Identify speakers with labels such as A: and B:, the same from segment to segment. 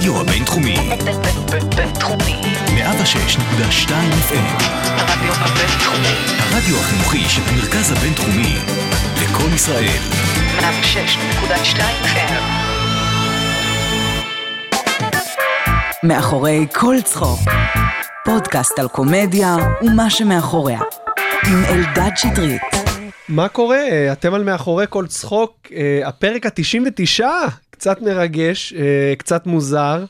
A: הרדיו הבינתחומי.
B: בינתחומי.
A: 106.2 FM.
B: הרדיו הבינתחומי.
A: הרדיו החינוכי של המרכז הבינתחומי. לקום ישראל.
B: 106.2 FM.
C: מאחורי כל צחוק. פודקאסט על קומדיה ומה שמאחוריה. עם אלדד שטרית.
D: מה קורה? אה, אתם על מאחורי כל צחוק, אה, הפרק ה-99, קצת מרגש, אה, קצת מוזר.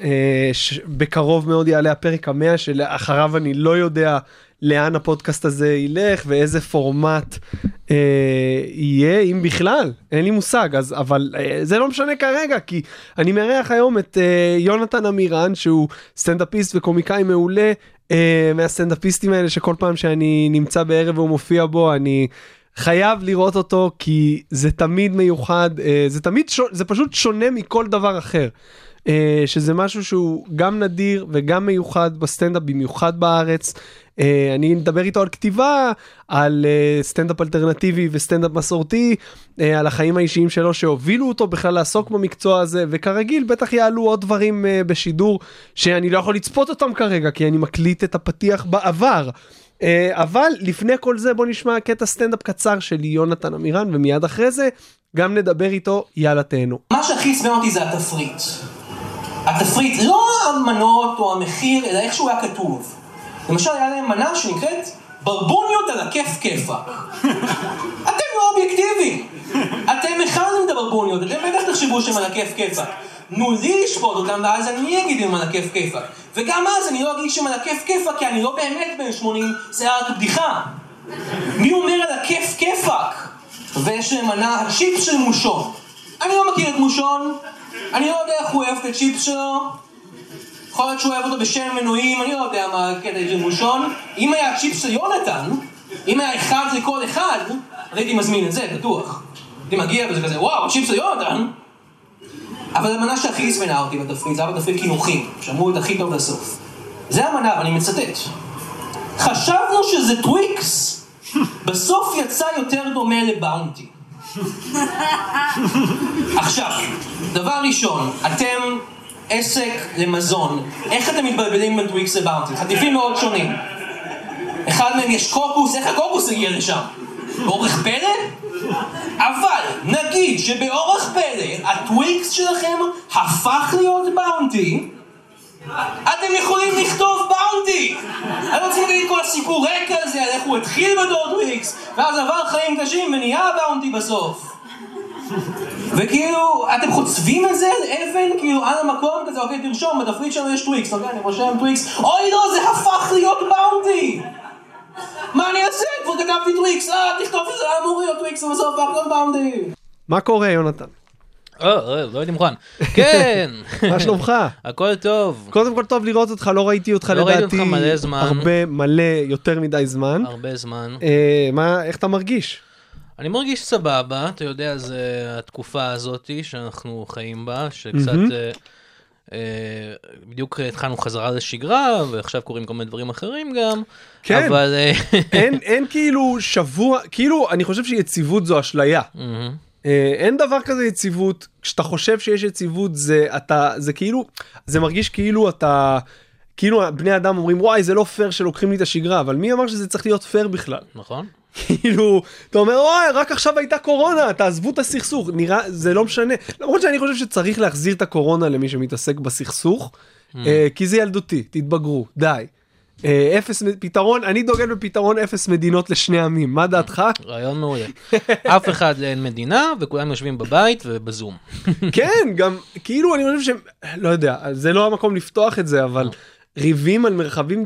D: אה, בקרוב מאוד יעלה הפרק המאה שלאחריו אני לא יודע לאן הפודקאסט הזה ילך ואיזה פורמט אה, יהיה, אם בכלל, אין לי מושג, אז, אבל זה לא משנה כרגע, כי אני מארח היום את יונתן עמירן, שהוא סטנדאפיסט וקומיקאי מעולה, מהסטנדאפיסטים האלה שכל פעם שאני נמצא בערב והוא מופיע בו, אני... חייב לראות אותו כי זה תמיד מיוחד, אה, זה תמיד. זה פשוט שונה מכל דבר אחר. אה, שזה משהו שהוא גם נדיר וגם מיוחד בסטנדאפ, במיוחד בארץ. אה, אני מדבר איתו על כתיבה, על סטנדאפ אלטרנטיבי וסטנדאפ מסורתי, על החיים האישיים שלו שהובילו אותו בכלל לעסוק במקצוע הזה, וכרגיל בטח יעלו עוד דברים בשידור שאני לא יכול לצפות אותם כרגע, כי אני מקליט את הפתיח בעבר. אה, אבל לפני כל זה בוא נשמע קטע סטנדאפ קצר של יונתן עמירן, ומיד אחרי זה גם נדבר איתו, יאללה תהנו.
E: מה שהכי עצבן אותי זה התפריט. התפריט, לא המנות או המחיר, אלא איך שהוא היה כתוב. למשל, היה להם מנה שנקראת ברבוניות על הכיף כיפאק. אתם לא אובייקטיביים. אתם הכנתם את הברבוניות, אתם בטח תחשבו שהם על הכיף כיפאק. תנו לי לשפוט אותם, ואז אני אגיד אם על הכיף כיפאק. וגם אז אני לא אגיד שהם על הכיף כיפאק, כי אני לא באמת בן 80, זה רק בדיחה. מי אומר על הכיף כיפאק? ויש להם מנה הצ'יפס של מושון. אני לא מכיר את מושון, אני לא יודע איך הוא אוהב את הצ'יפס שלו. יכול להיות שהוא אוהב אותו בשם מנויים, אני לא יודע מה הקטע של מושון. אם היה צ'יפס של יונתן, אם היה אחד לכל אחד, הייתי מזמין את זה, בטוח. הייתי מגיע וזה כזה, וואו, צ'יפס של יונתן. אבל המנה שהכי עצבנה אותי בתפריט, זה היה בתפריט קינוחים, שאמרו את הכי טוב לסוף. זה המנה, ואני מצטט. חשבנו שזה טוויקס, בסוף יצא יותר דומה לבאונטי. עכשיו, דבר ראשון, אתם עסק למזון, איך אתם מתבלבלים בין טוויקס לבאונטי? חטיפים מאוד שונים. אחד מהם יש קוקוס, איך הקוקוס הגיע לשם? באורך פלא? אבל נגיד שבאורך פלא הטוויקס שלכם הפך להיות באונטי, אתם יכולים לכתוב באונטי! אני לא צריך להגיד כל הסיפור רקע הזה על איך הוא התחיל בתור טוויקס, ואז עבר חיים קשים ונהיה באונטי בסוף. וכאילו, אתם חוצבים את זה על אבן, כאילו, על המקום כזה, אוקיי, תרשום, בתפריט שלנו יש טוויקס, אוקיי, אני רושם טוויקס, אוי לא, זה הפך להיות באונטי! מה אני אעשה? כבר כתבתי טוויקס, אה, תכתוב שזה היה אמור להיות טוויקס, ובסוף להיות באונטי.
D: מה קורה יונתן?
F: אה, אה, לא הייתי מוכן. כן.
D: מה שלומך?
F: הכל טוב.
D: קודם כל טוב לראות אותך, לא ראיתי אותך
F: לא ראיתי
D: לדעתי
F: אותך מלא זמן.
D: הרבה, מלא, יותר מדי זמן.
F: הרבה זמן.
D: אה, מה, איך אתה מרגיש?
F: אני מרגיש סבבה, אתה יודע, זה התקופה הזאתי שאנחנו חיים בה, שקצת... אה, בדיוק התחלנו חזרה לשגרה, ועכשיו קורים כל מיני דברים אחרים גם.
D: כן.
F: אבל... אה,
D: אין, אין כאילו שבוע, כאילו, אני חושב שיציבות זו אשליה. אה, אין דבר כזה יציבות, כשאתה חושב שיש יציבות זה אתה, זה כאילו, זה מרגיש כאילו אתה, כאילו בני אדם אומרים וואי זה לא פייר שלוקחים לי את השגרה, אבל מי אמר שזה צריך להיות פייר בכלל?
F: נכון?
D: כאילו, אתה אומר וואי רק עכשיו הייתה קורונה, תעזבו את הסכסוך, נראה, זה לא משנה, למרות שאני חושב שצריך להחזיר את הקורונה למי שמתעסק בסכסוך, אה, כי זה ילדותי, תתבגרו, די. אה, אפס פתרון, אני דוגל בפתרון אפס מדינות לשני עמים, מה דעתך?
F: רעיון מעולה. אף אחד אין מדינה, וכולם יושבים בבית ובזום.
D: כן, גם כאילו אני חושב ש... לא יודע, זה לא המקום לפתוח את זה, אבל ריבים על מרחבים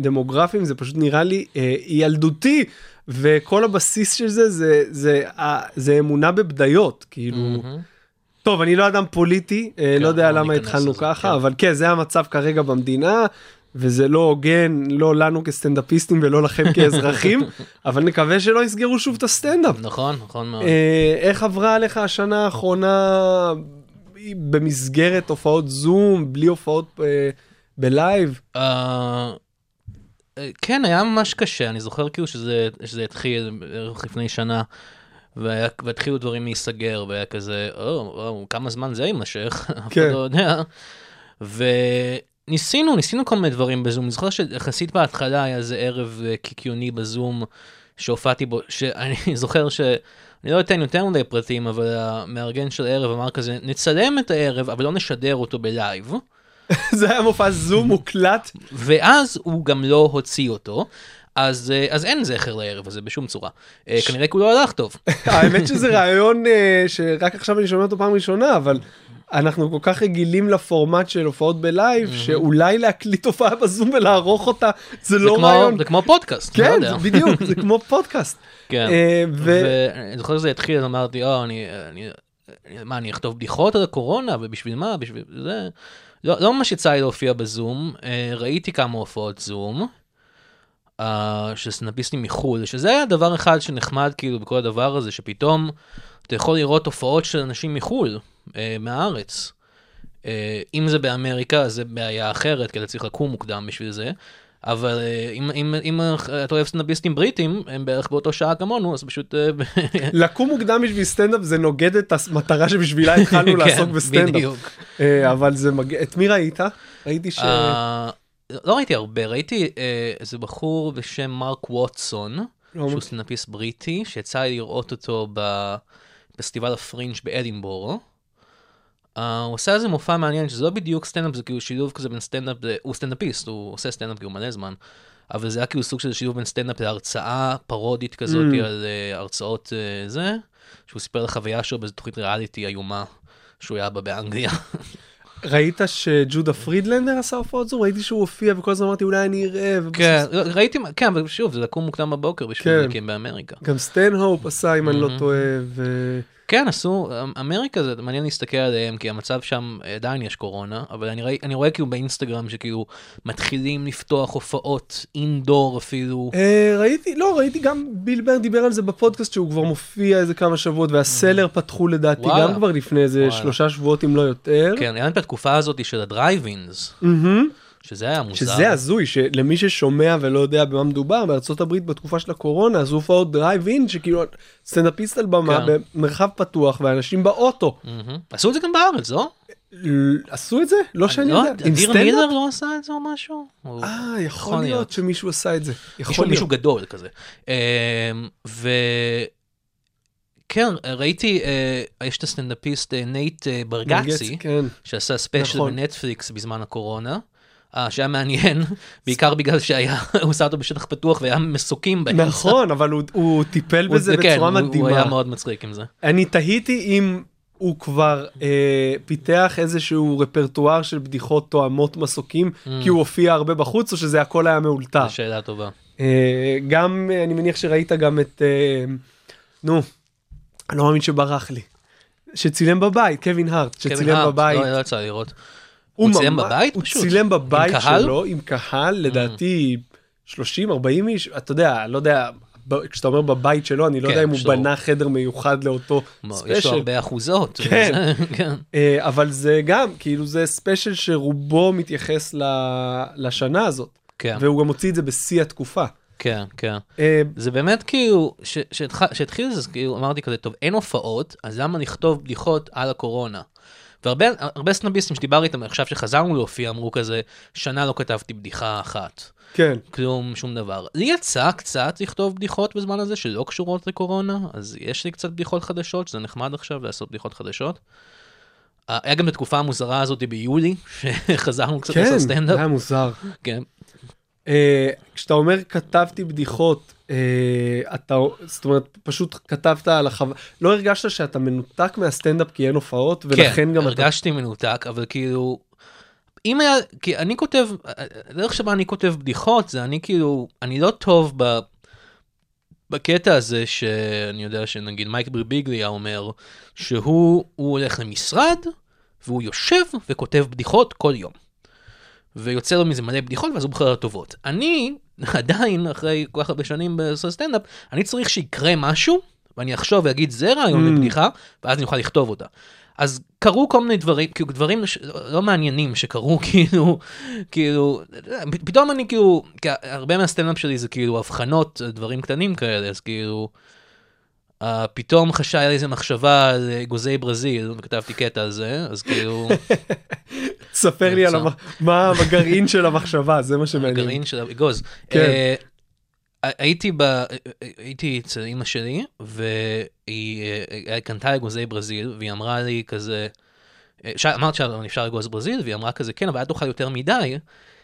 D: דמוגרפיים זה פשוט נראה לי אה, ילדותי, וכל הבסיס של זה זה, זה, אה, זה אמונה בבדיות, כאילו... טוב, אני לא אדם פוליטי, אה, לא יודע
F: לא
D: למה
F: ניכנס
D: התחלנו ככה,
F: כן.
D: אבל כן, זה המצב כרגע במדינה. וזה לא הוגן, לא לנו כסטנדאפיסטים ולא לכם כאזרחים, אבל נקווה שלא יסגרו שוב את הסטנדאפ.
F: נכון, נכון מאוד.
D: אה, איך עברה עליך השנה האחרונה במסגרת הופעות זום, בלי הופעות אה, בלייב?
F: כן, היה ממש קשה, אני זוכר כאילו שזה, שזה התחיל בערך לפני שנה, והיה, והתחילו דברים להיסגר, והיה כזה, או, או, כמה זמן זה יימשך, אף אחד
D: כן.
F: לא יודע.
E: וניסינו, ניסינו כל מיני דברים בזום. אני זוכר שיחסית בהתחלה היה איזה ערב אה, קיקיוני בזום שהופעתי בו, שאני זוכר ש... אני לא אתן יותר מדי פרטים, אבל המארגן של הערב אמר כזה, נצלם את הערב, אבל לא נשדר אותו בלייב.
D: זה היה מופע זום מוקלט.
E: ואז הוא גם לא הוציא אותו. אז, אה, אז אין זכר לערב הזה בשום צורה. אה, כנראה כי הוא לא הלך טוב.
D: האמת שזה רעיון אה, שרק עכשיו אני שומע אותו פעם ראשונה, אבל אנחנו כל כך רגילים לפורמט של הופעות בלייב, שאולי להקליט הופעה בזום ולערוך אותה, זה
E: זה
D: לא
E: כמו-
D: רעיון.
E: זה כמו פודקאסט, לא
D: כן,
E: יודע.
D: זה בדיוק, זה כמו פודקאסט.
E: כן, ואני זוכר שזה התחיל, אז אמרתי, או, אני, אני- מה, אני אכתוב בדיחות על הקורונה, ובשביל מה, בשביל זה? לא, לא ממש יצא לי להופיע בזום, אה, ראיתי כמה הופעות זום, אה, של סטנדאפיסטים מחו"ל, שזה היה דבר אחד שנחמד כאילו בכל הדבר הזה, שפתאום אתה יכול לראות הופעות של אנשים מחו"ל, אה, מהארץ. אה, אם זה באמריקה, זה בעיה אחרת, כי אתה צריך לקום מוקדם בשביל זה. אבל אה, אם, אם, אם אתה אוהב סטנדאפיסטים בריטים, הם בערך באותו שעה כמונו, אז פשוט... אה,
D: לקום מוקדם בשביל סטנדאפ זה נוגד את המטרה שבשבילה התחלנו לעסוק
E: כן,
D: בסטנדאפ.
E: בדיוק.
D: אה, אבל זה מגיע, את מי ראית? ראיתי ש...
E: אה, לא ראיתי הרבה, ראיתי אה, איזה בחור בשם מרק ווטסון,
D: לא
E: שהוא. סטנדאפיסט בריטי, שיצא לי לראות אותו בפסטיבל הפרינג' באדינבורו. אה, הוא עושה איזה מופע מעניין שזה לא בדיוק סטנדאפ זה כאילו שילוב כזה בין סטנדאפ הוא סטנדאפיסט הוא עושה סטנדאפ כאילו מלא זמן אבל זה היה כאילו סוג של שילוב בין סטנדאפ להרצאה פרודית כזאת
D: אממ.
E: על אה, הרצאות אה, זה שהוא סיפר על החוויה שלו באיזו תוכנית ריאליטי איומה שהוא היה בה באנגליה.
D: ראית שג'ודה פרידלנדר עשה הופעות זום? ראיתי שהוא הופיע וכל הזמן אמרתי אולי אני אראה.
E: כן ראיתי כן אבל שוב זה לקום מוקדם בבוקר בשביל
D: כן.
E: הם באמריקה.
D: גם סטנהופ עשה אם אני לא. טועה.
E: כן עשו אמריקה זה מעניין להסתכל עליהם כי המצב שם עדיין יש קורונה אבל אני, ראי, אני רואה כאילו באינסטגרם שכאילו מתחילים לפתוח הופעות indoor אפילו.
D: אה, ראיתי, לא, ראיתי גם ביל בר דיבר על זה בפודקאסט שהוא כבר מופיע איזה כמה שבועות והסלר פתחו לדעתי
E: וואלה.
D: גם כבר לפני איזה
E: וואלה.
D: שלושה שבועות אם לא יותר.
E: כן, היה את התקופה הזאת של ה drive-ins,
D: מהמם.
E: שזה היה מוזר.
D: שזה הזוי שלמי ששומע ולא יודע במה מדובר בארצות הברית בתקופה של הקורונה אז הופעות דרייב אין שכאילו סטנדאפיסט על במה
E: כן.
D: במרחב פתוח ואנשים באוטו
E: מהמם. עשו את זה גם בארץ, לא?
D: עשו את זה לא שאני
E: לא,
D: יודע עם
E: אדיר
D: סטנדאפ?
E: מילר לא עשה את זה או משהו?
D: אה יכול להיות
E: להיות.
D: שמישהו עשה את זה יכול
E: מישהו,
D: להיות.
E: מישהו גדול כזה. אמ, ו... כן, ראיתי, אה, יש את הסטנדאפיסט אה, נייט אה, ברגצי,
D: כן
E: שעשה ספיישל
D: נכון.
E: בנטפליקס בזמן הקורונה. אה, שהיה מעניין, בעיקר בגלל שהיה, הוא עשה אותו בשטח פתוח והיה מסוקים באמצע.
D: נכון אבל הוא- הוא טיפל
E: הוא-
D: בזה
E: כן,
D: בצורה
E: הוא- הוא היה
D: מדהימה
E: מאוד מצחיק עם זה.
D: אני תהיתי אם הוא כבר אה, פיתח איזשהו רפרטואר של בדיחות תואמות מסוקים כי הוא הופיע הרבה בחוץ או שזה הכל היה מאולתר.
E: זו שאלה טובה.
D: אה, גם אה, אני מניח שראית גם את אה, נו אני לא מאמין שברח לי. שצילם בבית קווין הארט
E: קווין
D: שצילם
E: הארט,
D: בבית.
E: לא, לא יצא לראות. הוא צילם
D: ממש-
E: בבית
D: הוא
E: פשוט?
D: צילם בבית
E: עם?
D: שלו עם קהל לדעתי 30 40 איש אתה יודע לא יודע כשאתה אומר בבית שלו אני לא
E: כן,
D: יודע אם הוא בנה חדר מיוחד לאותו
E: מה, יש לו
D: ספיישל.
E: הרבה אחוזות.
D: כן.
E: וזה- כן.
D: אה, אבל זה גם כאילו זה ספיישל שרובו מתייחס ל- לשנה הזאת
E: כן,
D: והוא גם הוציא את זה בשיא התקופה.
E: כן, כן.
D: אה,
E: זה באמת כאילו, ש- שהתח- שהתחיל זה, כאילו אמרתי כזה, טוב, אין הופעות, אז למה לכתוב בדיחות על הקורונה? והרבה הרבה סטנדאפיסטים שדיברתי איתם עכשיו שחזרנו להופיע אמרו כזה, שנה לא כתבתי בדיחה אחת.
D: כן
E: כלום, שום דבר. לי יצא קצת לכתוב בדיחות בזמן הזה שלא קשורות לקורונה, אז יש לי קצת בדיחות חדשות, שזה נחמד עכשיו לעשות בדיחות חדשות. אה, היה גם בתקופה המוזרה הזאת ביולי, שחזרנו קצת
D: כן
E: לעשות סטנדאפ.
D: היה מוזר.
E: כן.
D: אה, כשאתה אומר כתבתי בדיחות אה, אתה זאת אומרת פשוט כתבת על החווה לא הרגשת שאתה מנותק מהסטנדאפ כי אין הופעות ולכן
E: כן,
D: גם אתה
E: הרגשתי מנותק, אבל כאילו, אם היה, כי אני כותב, הדרך שבה אני כותב בדיחות זה אני כאילו, אני לא טוב ב... בקטע הזה שאני יודע שנגיד מייק ברביגליה אומר שהוא הוא הולך למשרד והוא יושב וכותב בדיחות כל יום. ויוצא לו מזה מלא בדיחות ואז הוא בוחר לטובות. אני עדיין אחרי כל כך הרבה שנים בעשות סטנדאפ אני צריך שיקרה משהו ואני אחשוב ואגיד זה רעיון
D: Mm.
E: לבדיחה ואז אני אוכל לכתוב אותה. אז קרו כל מיני דברים כאילו דברים ש... לא מעניינים שקרו כאילו כאילו פתאום אני כאילו הרבה מהסטנדאפ שלי זה כאילו הבחנות דברים קטנים כאלה אז כאילו. Uh, פתאום חשב היה לי איזה מחשבה על אגוזי ברזיל וכתבתי קטע על זה אז כאילו
D: ספר לי על. המ- מה הגרעין של המחשבה, זה מה שמעניין.
E: הגרעין של האגוז.
D: כן.
E: אה, הייתי ב... הייתי אצל אמא שלי, והיא אה, קנתה אגוזי ברזיל, והיא אמרה לי כזה, אה, ש- אמרת שאפשר אגוז ברזיל, והיא אמרה כזה, כן, אבל אל תאכל יותר מדי,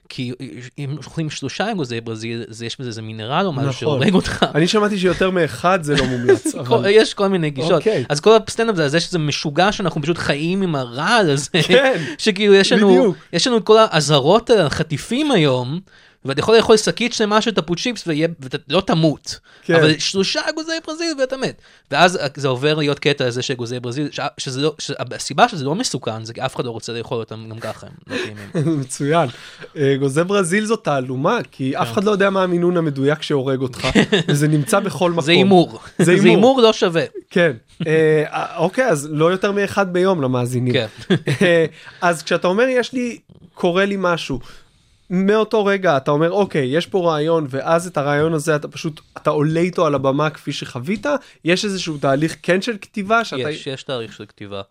E: כי אם אוכלים שלושה אגוזי ברזיל, זה יש בזה איזה מינרל או משהו
D: נכון.
E: שהורג אותך.
D: אני שמעתי שיותר מאחד זה לא מומלץ. אבל-
E: יש כל מיני גישות.
D: אוקיי.
E: אז כל הסטנדאפ זה על זה שזה משוגע שאנחנו פשוט חיים עם הרעל הזה.
D: כן,
E: שכאילו יש לנו,
D: בדיוק.
E: יש לנו את כל האזהרות החטיפים היום, ואתה יכול לאכול שקית שלמה של טפו צ'יפס ואתה לא תמות.
D: כן.
E: אבל שלושה אגוזי ברזיל ואתה מת. ואז זה עובר להיות קטע הזה של אגוזי ברזיל, ש- שזה לא, שהסיבה שזה לא מסוכן זה כי אף אחד לא רוצה לאכול אותם גם ככה, לא.
D: מצוין. אה, אגוזי ברזיל זו תעלומה, כי אף אחד לא יודע מה המינון המדויק שהורג אותך, וזה נמצא בכל מקום.
E: זה הימור.
D: זה הימור.
E: לא שווה.
D: כן. אה, אוקיי, אז לא יותר מאחד ביום למאזינים.
E: כן.
D: אה, אז כשאתה אומר יש לי, קורה לי משהו, מאותו רגע אתה אומר אוקיי יש פה רעיון ואז את הרעיון הזה אתה פשוט אתה עולה איתו על הבמה כפי שחווית יש איזשהו תהליך כן של כתיבה שאתה
E: יש, יש תאריך של כתיבה.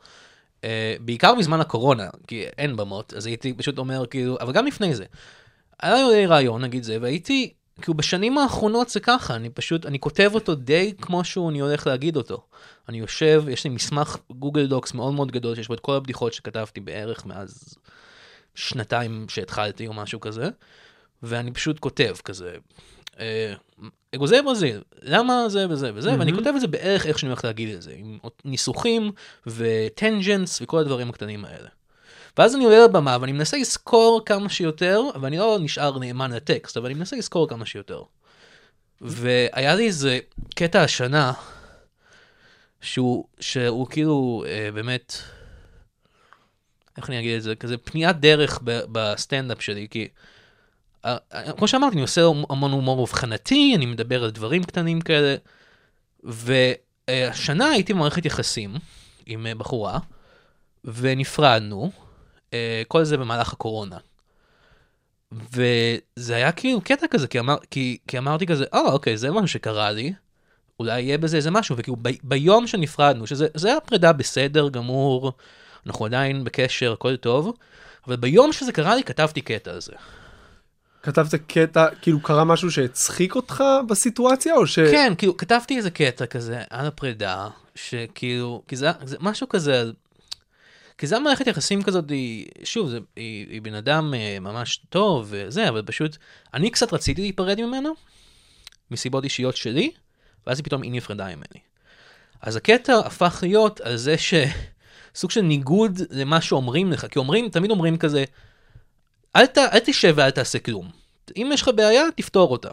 E: Uh, בעיקר בזמן הקורונה, כי אין במות, אז הייתי פשוט אומר כאילו, אבל גם לפני זה. היה לי רעיון, נגיד זה, והייתי, כאילו בשנים האחרונות זה ככה, אני פשוט, אני כותב אותו די כמו שהוא אני הולך להגיד אותו. אני יושב, יש לי מסמך גוגל דוקס מאוד מאוד גדול, שיש בו את כל הבדיחות שכתבתי בערך מאז שנתיים שהתחלתי או משהו כזה, ואני פשוט כותב כזה. אה, אגוזי ברזיל, למה זה וזה וזה, ואני כותב את זה בערך איך שאני הולך להגיד את זה, עם ניסוחים וטנג'נס וכל הדברים הקטנים האלה. ואז אני עולה לבמה ואני מנסה לזכור כמה שיותר, ואני לא נשאר נאמן לטקסט, אבל אני מנסה לזכור כמה שיותר. והיה לי איזה קטע השנה, שהוא, שהוא כאילו אה, באמת, איך אני אגיד את זה, כזה פניית דרך בסטנדאפ שלי, כי כמו שאמרתי, אני עושה המון הומור אובחנתי, אני מדבר על דברים קטנים כאלה, והשנה הייתי במערכת יחסים עם אה, בחורה, ונפרדנו, אה, כל זה במהלך הקורונה. וזה היה כאילו קטע כזה, כי, אמר, כי, כי אמרתי כזה, אה, אוקיי, זה משהו שקרה לי, אולי יהיה בזה איזה משהו, וכאילו ב, ביום שנפרדנו, שזה זה היה פרידה בסדר גמור, אנחנו עדיין בקשר, הכל טוב, אבל ביום שזה קרה לי, כתבתי קטע על זה.
D: כתבת קטע כאילו קרה משהו שהצחיק אותך בסיטואציה או ש...
E: כן, כאילו, כתבתי איזה קטע כזה על הפרידה, שכאילו, כי זה, זה משהו כזה, כי זה המערכת יחסים כזאת, היא, שוב, זה, היא, היא בן אדם אה, ממש טוב וזה, אבל פשוט, אני קצת רציתי להיפרד ממנו, מסיבות אישיות שלי, ואז היא פתאום היא נפרדה ממני. אז הקטע הפך להיות על זה ש... סוג של ניגוד למה שאומרים לך, כי אומרים, תמיד אומרים כזה, אל, ת, אל תשב ואל תעשה כלום. אם יש לך בעיה, תפתור אותה.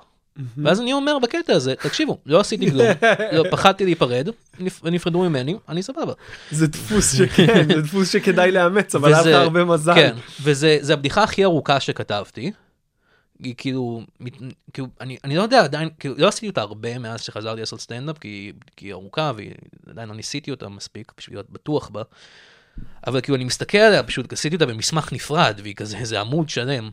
E: ואז אני אומר בקטע הזה, תקשיבו, לא עשיתי כלום, לא, פחדתי להיפרד, נפ- נפרדו ממני, אני סבבה.
D: זה דפוס שכן זה דפוס שכדאי לאמץ אבל היה לך הרבה מזל.
E: כן, וזה זה הבדיחה הכי ארוכה שכתבתי. היא כאילו, מת- כאילו, אני, אני לא יודע עדיין, כאילו, לא עשיתי אותה הרבה מאז שחזרתי לעשות סטנדאפ, כי, כי היא ארוכה ועדיין לא ניסיתי אותה מספיק בשביל להיות בטוח בה. אבל כאילו אני מסתכל עליה, פשוט עשיתי אותה במסמך נפרד, והיא כזה איזה עמוד שלם,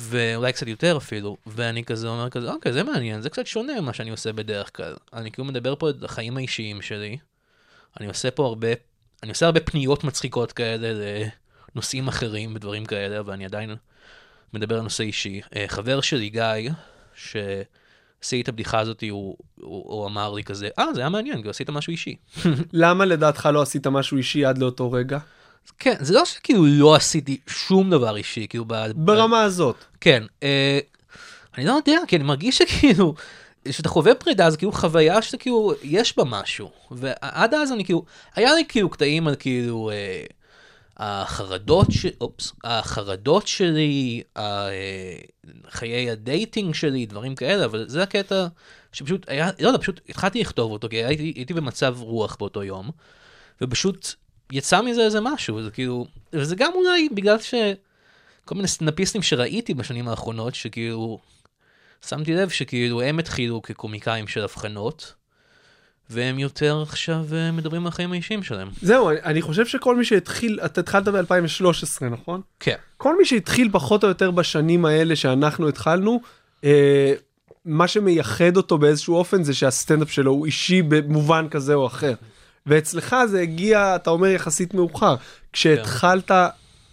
E: ואולי קצת יותר אפילו, ואני כזה אומר כזה, אוקיי, זה מעניין, זה קצת שונה ממה שאני עושה בדרך כלל. אני כאילו מדבר פה את החיים האישיים שלי, אני עושה פה הרבה, אני עושה הרבה פניות מצחיקות כאלה לנושאים אחרים ודברים כאלה, אבל אני עדיין מדבר על נושא אישי. אה, חבר שלי, גיא, שעשיתי את הבדיחה הזאת, הוא, הוא, הוא אמר לי כזה, אה, זה היה מעניין, כי עשית משהו אישי.
D: למה לדעתך לא עשית משהו אישי עד לאותו רגע?
E: כן, זה לא שכאילו לא עשיתי שום דבר אישי, כאילו... ב-
D: ברמה הזאת.
E: כן, אה, אני לא יודע, כי אני מרגיש שכאילו, כשאתה חווה פרידה זה כאילו חוויה שאתה כאילו, יש בה משהו. ועד אז אני כאילו, היה לי כאילו קטעים על כאילו, אה, החרדות, ש... אופס, החרדות שלי, חיי הדייטינג שלי, דברים כאלה, אבל זה הקטע שפשוט היה, לא יודע, פשוט התחלתי לכתוב אותו, כי הייתי, הייתי במצב רוח באותו יום, ופשוט יצא מזה איזה משהו, וזה כאילו, וזה גם אולי בגלל ש... כל מיני סטנדאפיסטים שראיתי בשנים האחרונות, שכאילו, שמתי לב שכאילו הם התחילו כקומיקאים של הבחנות, והם יותר עכשיו אה, מדברים על החיים האישיים שלהם.
D: זהו, אני- חושב שכל מי שהתחיל, אתה התחלת ב-2013, נכון?
E: כן.
D: כל מי שהתחיל פחות או יותר בשנים האלה שאנחנו התחלנו, אה, מה שמייחד אותו באיזשהו אופן זה שהסטנדאפ שלו הוא אישי במובן כזה או אחר. ואצלך זה הגיע, אתה אומר יחסית מאוחר. כשהתחלת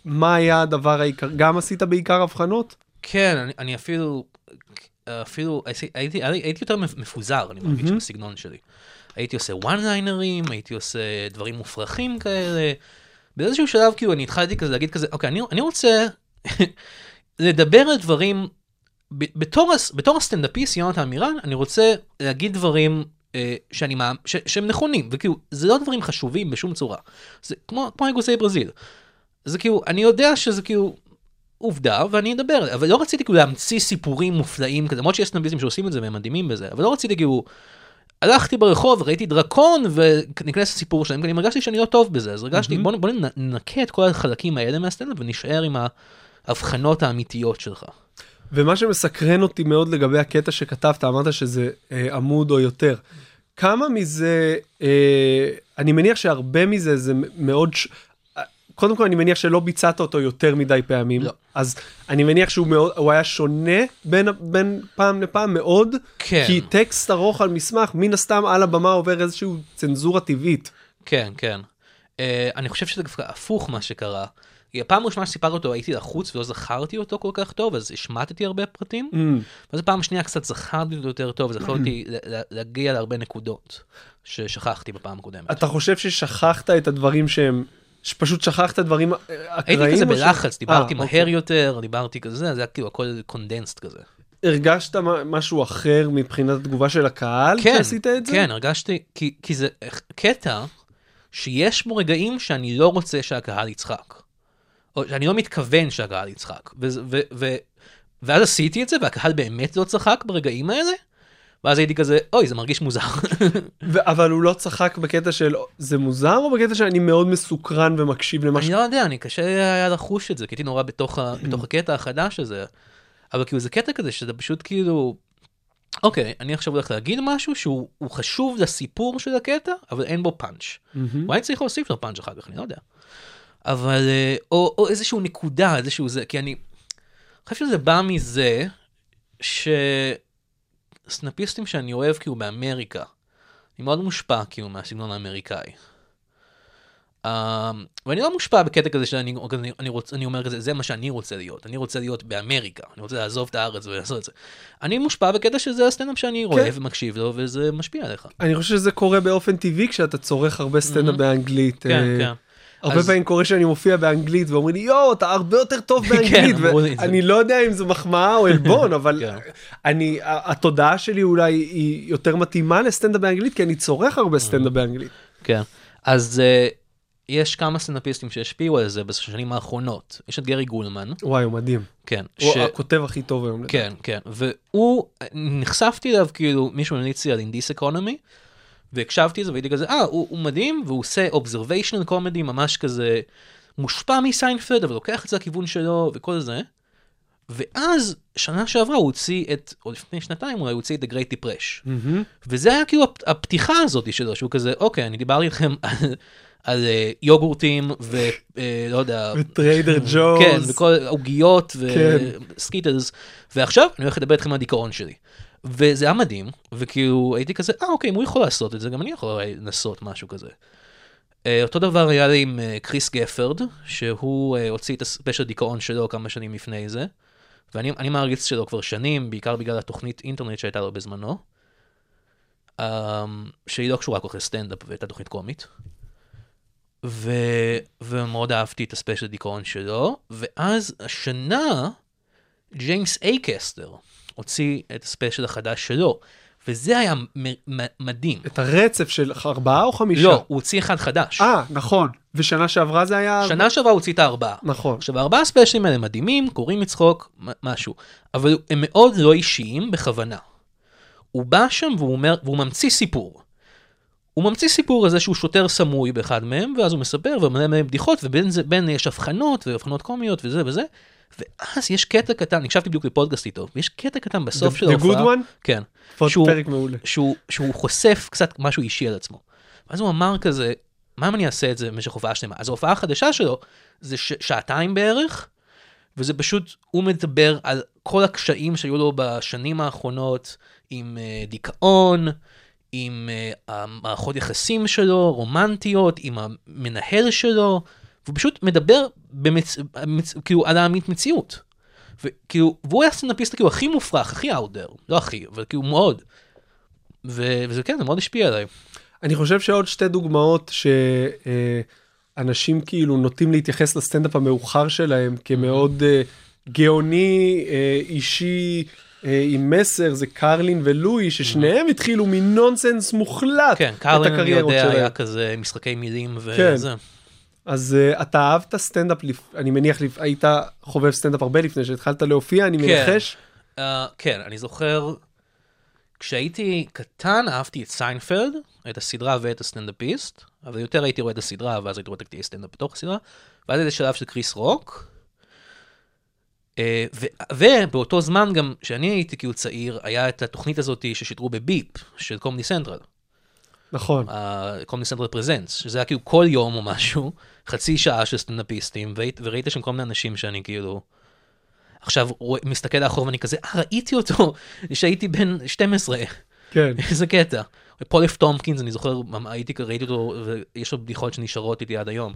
D: מה היה הדבר העיקר? גם עשית בעיקר הבחנות?
E: כן, אני, אני אפילו, אפילו, הייתי, הייתי, הייתי יותר מפוזר, אני מרגיש, בסגנון שלי. הייתי עושה וואן ליינרים, הייתי עושה דברים מופרכים כאלה. באיזשהו שלב, כאילו, אני התחלתי כזה להגיד כזה, אוקיי, אני, אני רוצה לדבר על דברים, בתור, בתור הסטנדאפיסט, יונתן עמירן, אני רוצה להגיד דברים אה, שאני, מאמ- ש, שהם נכונים, וכאילו, זה לא דברים חשובים בשום צורה. זה כמו, כמו אגוסי ברזיל. זה כאילו, אני יודע שזה כאילו עובדה, ואני אדבר עליה, אבל לא רציתי כאילו להמציא סיפורים מופלאים כזה, למרות שיש סטנדאפיסטים שעושים את זה והם מדהימים בזה, אבל לא רציתי כאילו, הלכתי ברחוב, ראיתי דרקון, ונכנס לסיפור שלהם, כי אני הרגשתי שאני לא טוב בזה, אז הרגשתי, בוא, בוא ננקה את כל החלקים האלה מהסטנדאפ ונשאר עם ההבחנות האמיתיות שלך.
D: ומה שמסקרן אותי מאוד לגבי הקטע שכתבת, אמרת שזה אה, עמוד או יותר. כמה מזה, אה, אני מניח שהרבה מזה זה מאוד, ש... קודם כל אני מניח שלא ביצעת אותו יותר מדי פעמים,
E: לא.
D: אז אני מניח שהוא מאוד, הוא היה שונה בין, בין פעם לפעם מאוד,
E: כן.
D: כי טקסט ארוך על מסמך, מן הסתם על הבמה עובר איזושהי צנזורה טבעית.
E: כן, כן. Uh, אני חושב שזה דווקא הפוך מה שקרה. הפעם הראשונה שסיפרתי אותו הייתי לחוץ ולא זכרתי אותו כל כך טוב, אז השמטתי הרבה פרטים.
D: Mm.
E: ואז פעם שנייה קצת זכרתי אותו יותר טוב, זכרתי ל- ל- להגיע להרבה נקודות ששכחתי בפעם הקודמת.
D: אתה חושב ששכחת את הדברים שהם, שפשוט שכחת דברים אה, אקראיים?
E: הייתי כזה
D: או ש-
E: בלחץ, דיברתי
D: אה,
E: מהר
D: אוקיי.
E: יותר, דיברתי כזה, זה היה כאילו הכל קונדנסט כזה.
D: הרגשת משהו אחר מבחינת התגובה של הקהל
E: כן,
D: כשעשית את זה?
E: כן, הרגשתי, כי, כי זה קטע שיש בו רגעים שאני לא רוצה שהקהל יצחק. או שאני לא מתכוון שהקהל יצחק. ו, ו, ו, ואז עשיתי את זה, והקהל באמת לא צחק ברגעים האלה, ואז הייתי כזה, אוי, זה מרגיש מוזר.
D: ו- אבל הוא לא צחק בקטע של זה מוזר או בקטע שאני מאוד מסוקרן ומקשיב למה ש...
E: אני לא יודע, אני קשה היה לחוש את זה, כי הייתי נורא בתוך, ה, בתוך הקטע החדש הזה. אבל כאילו זה קטע כזה שזה פשוט כאילו, אוקיי, אני עכשיו הולך להגיד משהו שהוא הוא חשוב לסיפור של הקטע, אבל אין בו פאנץ'.
D: מהמם.
E: אולי צריך להוסיף לו פאנץ' אחר כך, אני לא יודע. אבל, אה, או, או איזשהו נקודה, איזשהו זה, כי אני אני חושב שזה בא מזה שסנאפיסטים שאני אוהב כאילו באמריקה, אני מאוד מושפע כאילו מהסגנון האמריקאי. Um, ואני לא מושפע בקטע כזה שאני אני, אני, רוצ, אני אומר כזה, זה מה שאני רוצה להיות, אני רוצה להיות באמריקה, אני רוצה לעזוב את הארץ ולעשות את זה. אני מושפע בקטע שזה הסטנדאפ שאני רואה ומקשיב לו, וזה משפיע עליך.
D: אני חושב שזה קורה באופן טבעי כשאתה צורך הרבה סטנדאפ באנגלית.
E: כן,
D: אה,
E: כן.
D: הרבה פעמים קורה שאני מופיע באנגלית ואומרים לי יואו אתה הרבה יותר טוב באנגלית
E: כן, זה.
D: ואני לא יודע אם זו מחמאה או עלבון אבל
E: כן.
D: אני התודעה שלי אולי היא יותר מתאימה לסטנדאפ באנגלית כי אני צורך הרבה סטנדאפ באנגלית.
E: כן. אז אה, יש כמה סטנדאפיסטים שהשפיעו על זה בשנים האחרונות. יש את גרי גולמן,
D: וואי הוא מדהים.
E: כן.
D: הוא
E: ש-
D: הכותב הכי טוב היום.
E: כן, כן. והוא, נחשפתי אליו כאילו, מישהו המליץ לי על In This Economy, והקשבתי לזה והייתי כזה, אה, הוא, הוא מדהים, והוא עושה observational comedy ממש כזה מושפע מסיינפלד, אבל לוקח את זה לכיוון שלו וכל זה. ואז, שנה שעברה הוא הוציא את, או לפני שנתיים אולי, הוא הוציא את The Great Depression.
D: מהמם.
E: וזה היה כאילו הפ- הפתיחה הזאת שלו, שהוא כזה, אוקיי, אני דיברתי איתכם על, על אה, יוגורטים ולא יודע,
D: וטריידר ג'ונס.
E: כן, וכל עוגיות
D: כן.
E: וסקיטלס, ועכשיו אני הולך לדבר איתכם על הדיכאון שלי. וזה היה מדהים, וכאילו הייתי כזה, אה אוקיי, אם הוא יכול לעשות את זה, גם אני יכול לנסות משהו כזה. אה, אותו דבר היה לי עם אה, קריס גפרד, שהוא אה, הוציא את הספיישל דיכאון שלו כמה שנים לפני זה, ואני אני מעריץ שלו כבר שנים, בעיקר בגלל התוכנית אינטרנט שהייתה לו בזמנו, אה, שהיא לא קשורה כל כך לסטנדאפ והייתה תוכנית קומית. ו... ומאוד אהבתי את הספיישל דיכאון שלו, ואז השנה ג'יימס אייקסטר הוציא את הספיישל החדש שלו, וזה היה מדהים.
D: את הרצף של ארבעה או חמישה?
E: לא, הוא הוציא אחד חדש.
D: אה נכון. ושנה שעברה זה היה...
E: שנה שעברה הוא הוציא את הארבעה.
D: נכון.
E: עכשיו, הארבעה הספיישלים האלה מדהימים, קוראים מצחוק, משהו, אבל הם מאוד לא אישיים בכוונה. הוא בא שם והוא, אומר, והוא ממציא סיפור. הוא ממציא סיפור על זה שהוא שוטר סמוי באחד מהם, ואז הוא מספר ומלא מלא בדיחות, ובין זה, בין יש הבחנות, והבחנות קומיות וזה וזה, ואז יש קטע קטן, הקשבתי בדיוק לפודקאסט איתו, ויש קטע קטן בסוף
D: The-
E: של
D: The
E: ההופעה.
D: good one?
E: כן. שהוא-
D: פרק מעולה.
E: שהוא, שהוא חושף קצת משהו אישי על עצמו. ואז הוא אמר כזה, מה אם אני אעשה את זה במשך הופעה שלמה? אז ההופעה החדשה שלו זה ש- שעתיים בערך, וזה פשוט, הוא מדבר על כל הקשיים שהיו לו בשנים האחרונות עם uh, דיכאון, עם uh, המערכות יחסים שלו, רומנטיות, עם המנהל שלו, והוא פשוט מדבר במצ... מצ... כאילו על המציאות. וכאילו, והוא היה סטנדאפיסט כאילו הכי מופרך, הכי אאוטר, לא הכי, אבל כאילו מאוד. ו... וזה כן, זה מאוד השפיע עליי.
D: אני חושב שעוד שתי דוגמאות שאנשים כאילו נוטים להתייחס לסטנדאפ המאוחר שלהם כמאוד אה, גאוני, אה, אישי, אה, עם מסר, זה קרלין ולואי, ששניהם התחילו מנונסנס מוחלט
E: כן,
D: את
E: קרלין, אני
D: הקריירות
E: יודע,
D: שלהם.
E: היה כזה משחקי מילים
D: כן. אז uh, אתה אהבת סטנדאפ, לפ... אני מניח, לפ... היית חובב סטנדאפ הרבה לפני שהתחלת להופיע, אני
E: כן.
D: מנחש.
E: Uh, כן, אני זוכר, כשהייתי קטן אהבתי את סיינפלד, את הסדרה ואת הסטנדאפיסט, אבל יותר הייתי רואה את הסדרה, ואז הייתי רואה את הקטעי סטנדאפ בתוך הסדרה, ואז איזה שלב של קריס רוק. Uh, ו- ובאותו זמן גם, כשאני הייתי כאילו צעיר, היה את התוכנית הזאת ששידרו בביפ, של קומדי סנטרל.
D: נכון.
E: קומדי סנטרל פרזנטס, שזה היה כאילו כל יום או משהו, חצי שעה של סטנדאפיסטים, וראית שם כל מיני אנשים שאני כאילו... עכשיו רואה- מסתכל לאחור ואני כזה, אה, ראיתי אותו כשהייתי בן 12,
D: כן.
E: איזה קטע. פול אף טומפקינס, אני זוכר, הייתי, ראיתי אותו, ויש לו בדיחות שנשארות איתי עד היום.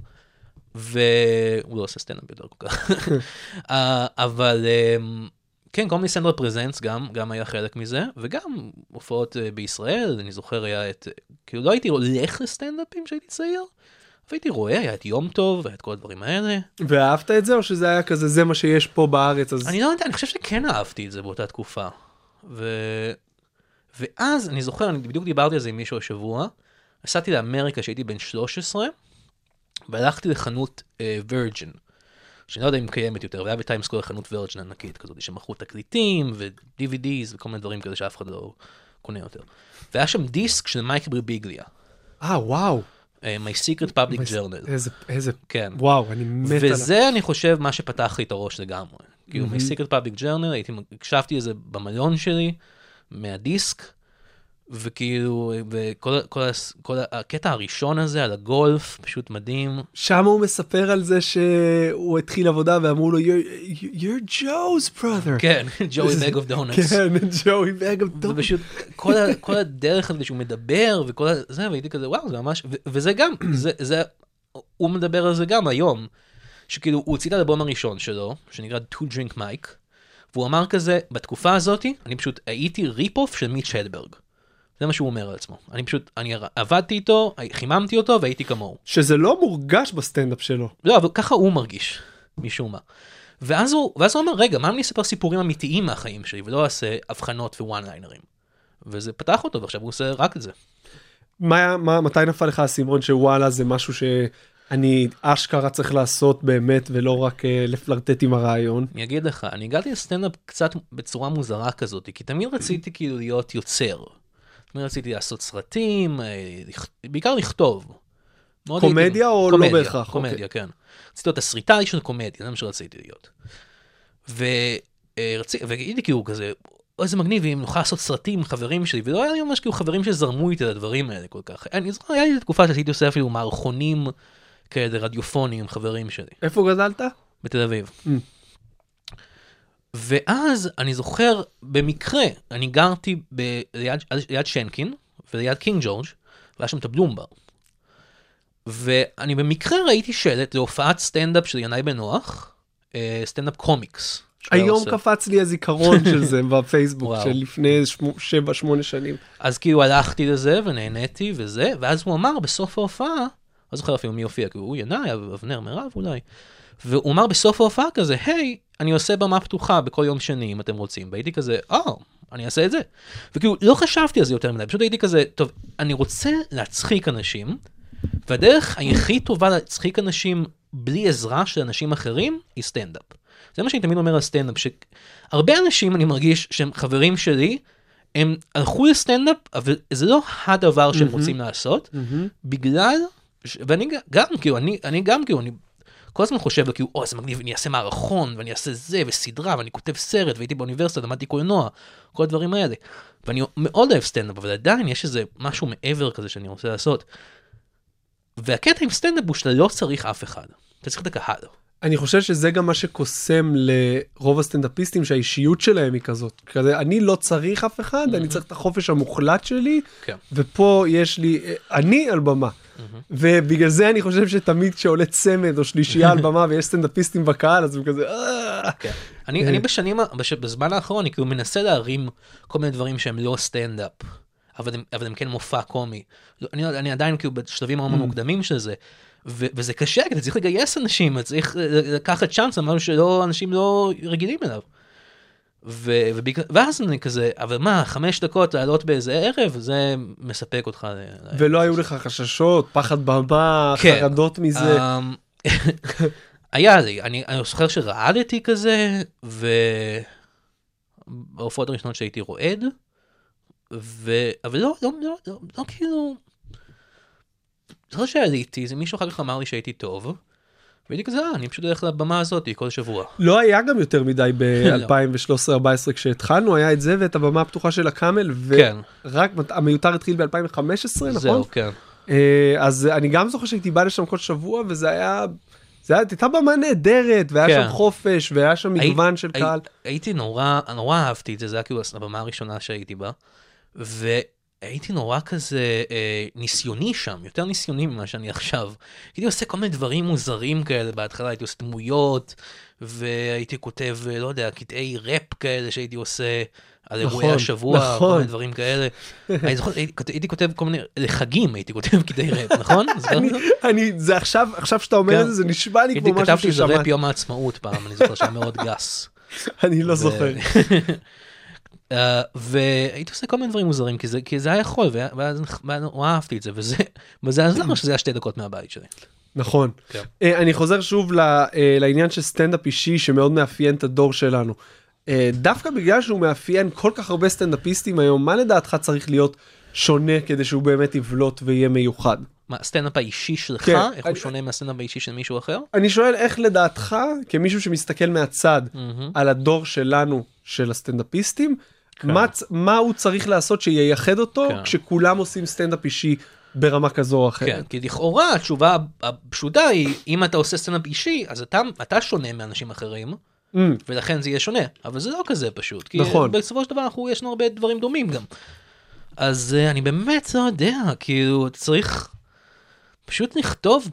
E: והוא לא עושה סטנדאפ יותר כל כך. אה, אבל אמ, כן, קומדי סנטרל פרזנטס גם, גם היה חלק מזה, וגם הופעות אה, בישראל, אני זוכר היה את, כאילו לא הייתי הולך לסטנדאפים כשהייתי צעיר, אבל הייתי רואה, היה את יום טוב, והיה את כל הדברים האלה.
D: ואהבת את זה, או שזה היה כזה, זה מה שיש פה בארץ, אז...
E: אני לא יודע, אני חושב שכן אהבתי את זה באותה תקופה. ו... ואז אני זוכר, אני בדיוק דיברתי על זה עם מישהו השבוע, נסעתי לאמריקה כשהייתי בן 13, והלכתי לחנות וירג'ין, שאני לא יודע אם קיימת יותר, והיה בטיימסקור חנות וירג'ין ענקית כזאת, שמכרו תקליטים ו-DVDs וכל מיני דברים כאלה שאף אחד לא קונה יותר. והיה שם דיסק של מייקל ברביגליה,
D: אה, וואו.
E: אה, My Secret Public Journal.
D: איזה, איזה,
E: כן.
D: וואו, אני מת עליו.
E: וזה אני חושב מה שפתח לי את הראש לגמרי. כאילו מ-Secret Public Journal, הייתי, הקשבתי לזה במלון שלי, מהדיסק, וכאילו, וכל כל, הס- כל הקטע הראשון הזה על הגולף, פשוט מדהים.
D: שם הוא מספר על זה שהוא התחיל עבודה ואמרו לו, "You're- you're Joe's brother.
E: כן, ג'וי בג אוף דונאטס.
D: כן, ג'וי בג אוף דונאטס.
E: ופשוט כל, ה, כל הדרך הזה שהוא מדבר וכל ה- זה, והייתי כזה, וואו, זה ממש, ו, וזה גם, זה, זה, הוא מדבר על זה גם היום, שכאילו, הוא הוציא את האלבום הראשון שלו, שנקרא Two Drink Mike, והוא אמר כזה, בתקופה הזאתי, אני פשוט הייתי rip-off של מיץ' הדברג. זה מה שהוא אומר על עצמו. אני פשוט, אני עבדתי איתו, חיממתי אותו והייתי כמוהו.
D: שזה לא מורגש בסטנדאפ שלו.
E: לא, אבל ככה הוא מרגיש, משום מה. ואז הוא, ואז הוא אומר, רגע, מה אם אני אספר סיפורים אמיתיים מהחיים שלי, ולא אעשה הבחנות ווואן ליינרים? וזה פתח אותו, ועכשיו הוא עושה רק את זה.
D: מה, מה, מתי נפל לך האסימון שוואלה זה משהו שאני אשכרה צריך לעשות באמת ולא רק אה, לפלרטט עם הרעיון?
E: אני אגיד לך, אני הגעתי לסטנדאפ קצת בצורה מוזרה כזאת, כי תמיד רציתי כאילו להיות יוצר. תמיד רציתי לעשות סרטים, אה, בעיקר לכתוב.
D: קומדיה
E: הייתי-
D: או לא בהכרח?
E: קומדיה, כן. רציתי להיות תסריטאי של קומדיה, זה מה שרציתי להיות. ורציתי, והייתי כאילו כזה, "אוי, איזה מגניב אם נוכל לעשות סרטים עם חברים שלי, ולא היה לי ממש כאילו חברים שזרמו איתי לדברים האלה כל כך. אני זוכר, היה לי תקופה שעשיתי עושה אפילו מערכונים כאלה רדיופונים עם חברים שלי.
D: איפה גדלת?
E: בתל אביב.
D: Mm.
E: ואז אני זוכר, במקרה, אני גרתי ליד, ליד שנקין וליד קינג ג'ורג', והיה שם את הבלומברג. ואני במקרה ראיתי שלט להופעת סטנדאפ של ינאי בן נוח, אה, סטנדאפ קומיקס.
D: היום
E: עושה.
D: קפץ לי הזיכרון של זה בפייסבוק. של לפני 7-8 שנים.
E: אז כאילו הלכתי לזה ונהניתי וזה, ואז הוא אמר בסוף ההופעה, לא זוכר אפילו מי הופיע, כי הוא ינאי, אבנר מירב אולי, והוא אמר בסוף ההופעה כזה, היי, אני עושה במה פתוחה בכל יום שני אם אתם רוצים, והייתי כזה, אה, אני אעשה את זה. וכאילו, לא חשבתי על זה יותר מדי, פשוט הייתי כזה, טוב, אני רוצה להצחיק אנשים, והדרך הכי טובה להצחיק אנשים בלי עזרה של אנשים אחרים, היא סטנדאפ. זה מה שאני תמיד אומר על סטנדאפ, שהרבה אנשים, אני מרגיש, שהם חברים שלי, הם הלכו לסטנדאפ, אבל זה לא הדבר שהם רוצים לעשות, בגלל, ש- ואני גם, כאילו, אני, אני גם, כאילו, אני כל הזמן חושב, כאילו, או, איזה מגניב, אני אעשה מערכון, ואני אעשה זה, וסדרה, ואני כותב סרט, והייתי באוניברסיטה, למדתי קולנוע, כל הדברים האלה. ואני מאוד אוהב סטנדאפ, אבל עדיין יש איזה משהו מעבר כזה שאני רוצה לעשות. והקטע עם סטנדאפ הוא שאתה לא צריך אף אחד, אתה צריך את הקהל.
D: אני חושב שזה גם מה שקוסם לרוב הסטנדאפיסטים שהאישיות שלהם היא כזאת. כזה, אני לא צריך אף אחד, אני צריך את החופש המוחלט שלי,
E: כן.
D: ופה יש לי, אני על במה. ובגלל זה אני חושב שתמיד כשעולה צמד או שלישייה על במה ויש סטנדאפיסטים בקהל אז הוא כזה "אה".
E: כן. אני, אני בשנים, בזמן האחרון, אני כאילו מנסה להרים כל מיני דברים שהם לא סטנדאפ, אבל הם, אבל הם כן מופע קומי. לא, אני, אני עדיין כאילו בשלבים מאוד מוקדמים של זה, ו, וזה קשה, כי אתה צריך לגייס אנשים, אתה צריך אה, לקחת צ'אנס על משהו שלא, אנשים לא רגילים אליו. ו, ובגלל, ואז אני כזה, אבל מה, חמש דקות לעלות באיזה ערב, זה מספק אותך.
D: ולא היו לך חששות פחד במה
E: כן.
D: חרדות מזה
E: אמ, היה לי, אני, אני זוכר שרעדתי כזה, ובהופעות הראשונות שהייתי רועד, ו... אבל לא, לא, לא, לא, לא כאילו... זה לא שעליתי, זה מישהו אחר כך אמר לי שהייתי טוב, והייתי כזה, אה, אני פשוט הולך לבמה הזאת כל שבוע.
D: לא היה גם יותר מדי
E: לא.
D: ב-2013-2014 כשהתחלנו היה את זה ואת הבמה הפתוחה של הקאמל
E: כן.
D: ורק מת- המיותר התחיל ב-2015 נכון?
E: זהו, כן.
D: אה, אז אני גם זוכר שהייתי בא לשם כל שבוע וזה היה, זה הייתה במה נהדרת והיה
E: כן.
D: שם חופש והיה שם מגוון
E: הי-
D: של קהל.
E: הייתי נורא, נורא אהבתי את זה, זה היה כאילו הבמה הראשונה שהייתי בה, והייתי נורא כזה אה, ניסיוני שם, יותר ניסיוני ממה שאני עכשיו. הייתי עושה כל מיני דברים מוזרים כאלה בהתחלה, הייתי עושה דמויות, והייתי כותב, אה, לא יודע, קטעי ראפ כאלה שהייתי עושה. על אירועי
D: נכון,
E: השבוע, כל
D: נכון.
E: מיני דברים כאלה. אני זוכר, הייתי, הייתי כותב כל מיני, לחגים הייתי כותב קטעי ראפ, נכון?
D: אני? אני, זה עכשיו, עכשיו שאתה אומר
E: כן.
D: את זה, זה נשמע לי
E: הייתי
D: כמו משהו
E: כתבתי איזה ראפ
D: ששמעתי,
E: יום העצמאות פעם, אני זוכר שהיה מאוד גס.
D: אני לא זוכר.
E: אה, והייתי עושה כל מיני דברים מוזרים כי זה כי זה היה יכול ואז נורא אהבתי את זה וזה וזה עזר שזה היה שתי דקות מהבית שלי.
D: נכון.
E: כן.
D: אה, אני חוזר שוב ל- אה, לעניין של סטנדאפ אישי שמאוד מאפיין את הדור שלנו. אה, דווקא בגלל שהוא מאפיין כל כך הרבה סטנדאפיסטים היום, מה לדעתך צריך להיות שונה כדי שהוא באמת יבלוט ויהיה מיוחד?
E: מה הסטנדאפ האישי שלך
D: כן.
E: איך הוא
D: אני-
E: שונה מהסטנדאפ האישי של מישהו אחר?
D: אני שואל איך לדעתך, כמישהו שמסתכל מהצד
E: מהמם.
D: על הדור שלנו של הסטנדאפיסטים, מה, צ- מה הוא צריך לעשות שייחד אותו
E: כן.
D: כשכולם עושים סטנדאפ אישי ברמה כזו או אחרת?
E: כן כי לכאורה התשובה הפשוטה היא אם אתה עושה סטנדאפ אישי אז אתה אתה שונה מאנשים אחרים
D: Mm,
E: ולכן זה יהיה שונה אבל זה לא כזה פשוט כי
D: נכון.
E: בסופו של דבר אנחנו יש לנו הרבה דברים דומים גם. אז אה, אני באמת לא יודע כאילו צריך פשוט לכתוב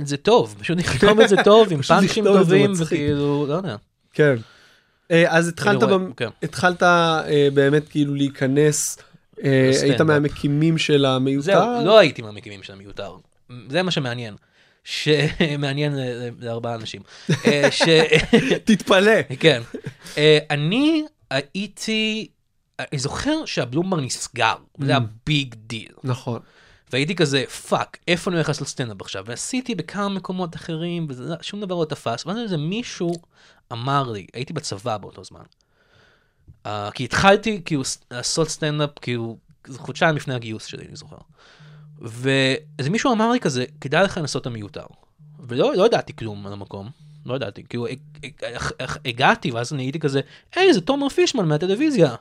E: את זה טוב פשוט לכתוב את זה טוב עם פאנצ'ים טובים. וכאילו לא יודע.
D: כן. אה, אז התחלת,
E: רואה,
D: במ...
E: כן.
D: התחלת אה, באמת כאילו להיכנס, אה, היית. מהמקימים של המיותר?
E: זהו, לא הייתי מהמקימים של המיותר. זה מה שמעניין. שמעניין לארבעה אנשים. ש...
D: תתפלא.
E: כן. אני הייתי, אני זוכר שהבלומברג נסגר, זה היה big deal.
D: נכון.
E: והייתי כזה, fuck, איפה אני הולך לעשות סטנדאפ עכשיו? ועשיתי בכמה מקומות אחרים, ושום דבר לא תפס, ואז איזה מישהו אמר לי, הייתי בצבא באותו זמן. Uh, כי התחלתי כאילו לעשות סטנדאפ כאילו חודשיים לפני הגיוס שלי, אני זוכר. ואיזה מישהו אמר לי כזה, כדאי לך לנסות את המיותר. ולא לא ידעתי כלום על המקום, לא ידעתי, כאילו הג- הג- הג- הג- הגעתי ואז אני הייתי כזה, היי זה תומר פישמן מהטלוויזיה.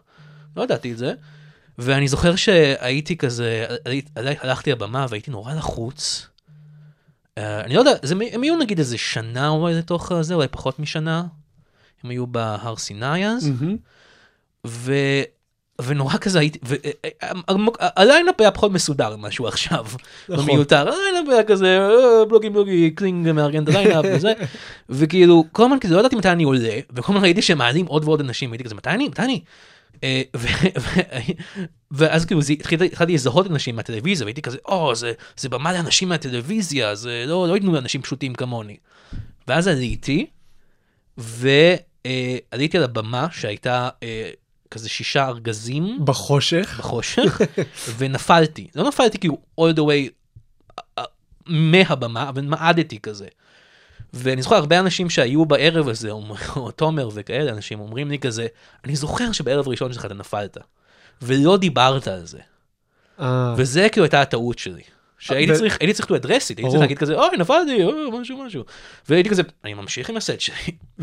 E: לא ידעתי את זה. ואני זוכר שהייתי כזה, הלכתי לבמה והייתי נורא לחוץ. אה, אני לא יודע, זה, הם היו נגיד איזה שנה אולי לתוך זה, אולי פחות משנה. הם היו בהר סיני אז. ו... ונורא כזה הייתי, וה ליינאפ היה פחות מסודר ממה שהוא עכשיו,
D: נכון.
E: במיותר, הליינאפ היה כזה אה, בלוגי בלוגי קלינג מארגן את הליינאפ וזה, וכאילו כל הזמן כזה לא ידעתי מתי אני עולה, וכל הזמן ראיתי שמעלים עוד ועוד אנשים, הייתי כזה מתי אני, מתי אני, אה, ו- ו- ואז כאילו התחלתי לזהות אנשים מהטלוויזיה והייתי כזה או זה זה במה לאנשים מהטלוויזיה זה לא לא ייתנו לאנשים פשוטים כמוני. ואז עליתי ועליתי על הבמה שהייתה אה, כזה שישה ארגזים
D: בחושך.
E: בחושך ונפלתי לא נפלתי כאילו all the way אה, אה, מהבמה אבל מעדתי כזה. ואני זוכר הרבה אנשים שהיו בערב הזה, או תומר וכאלה אנשים אומרים לי כזה, אני זוכר שבערב ראשון שלך אתה נפלת, ולא דיברת על זה.
D: אה,
E: וזה כאילו הייתה הטעות שלי. שהייתי צריך, הייתי צריך to address it, הייתי. צריך להגיד כזה, אוי נפלתי, אוי משהו משהו. והייתי כזה, אני ממשיך עם הסט שלי,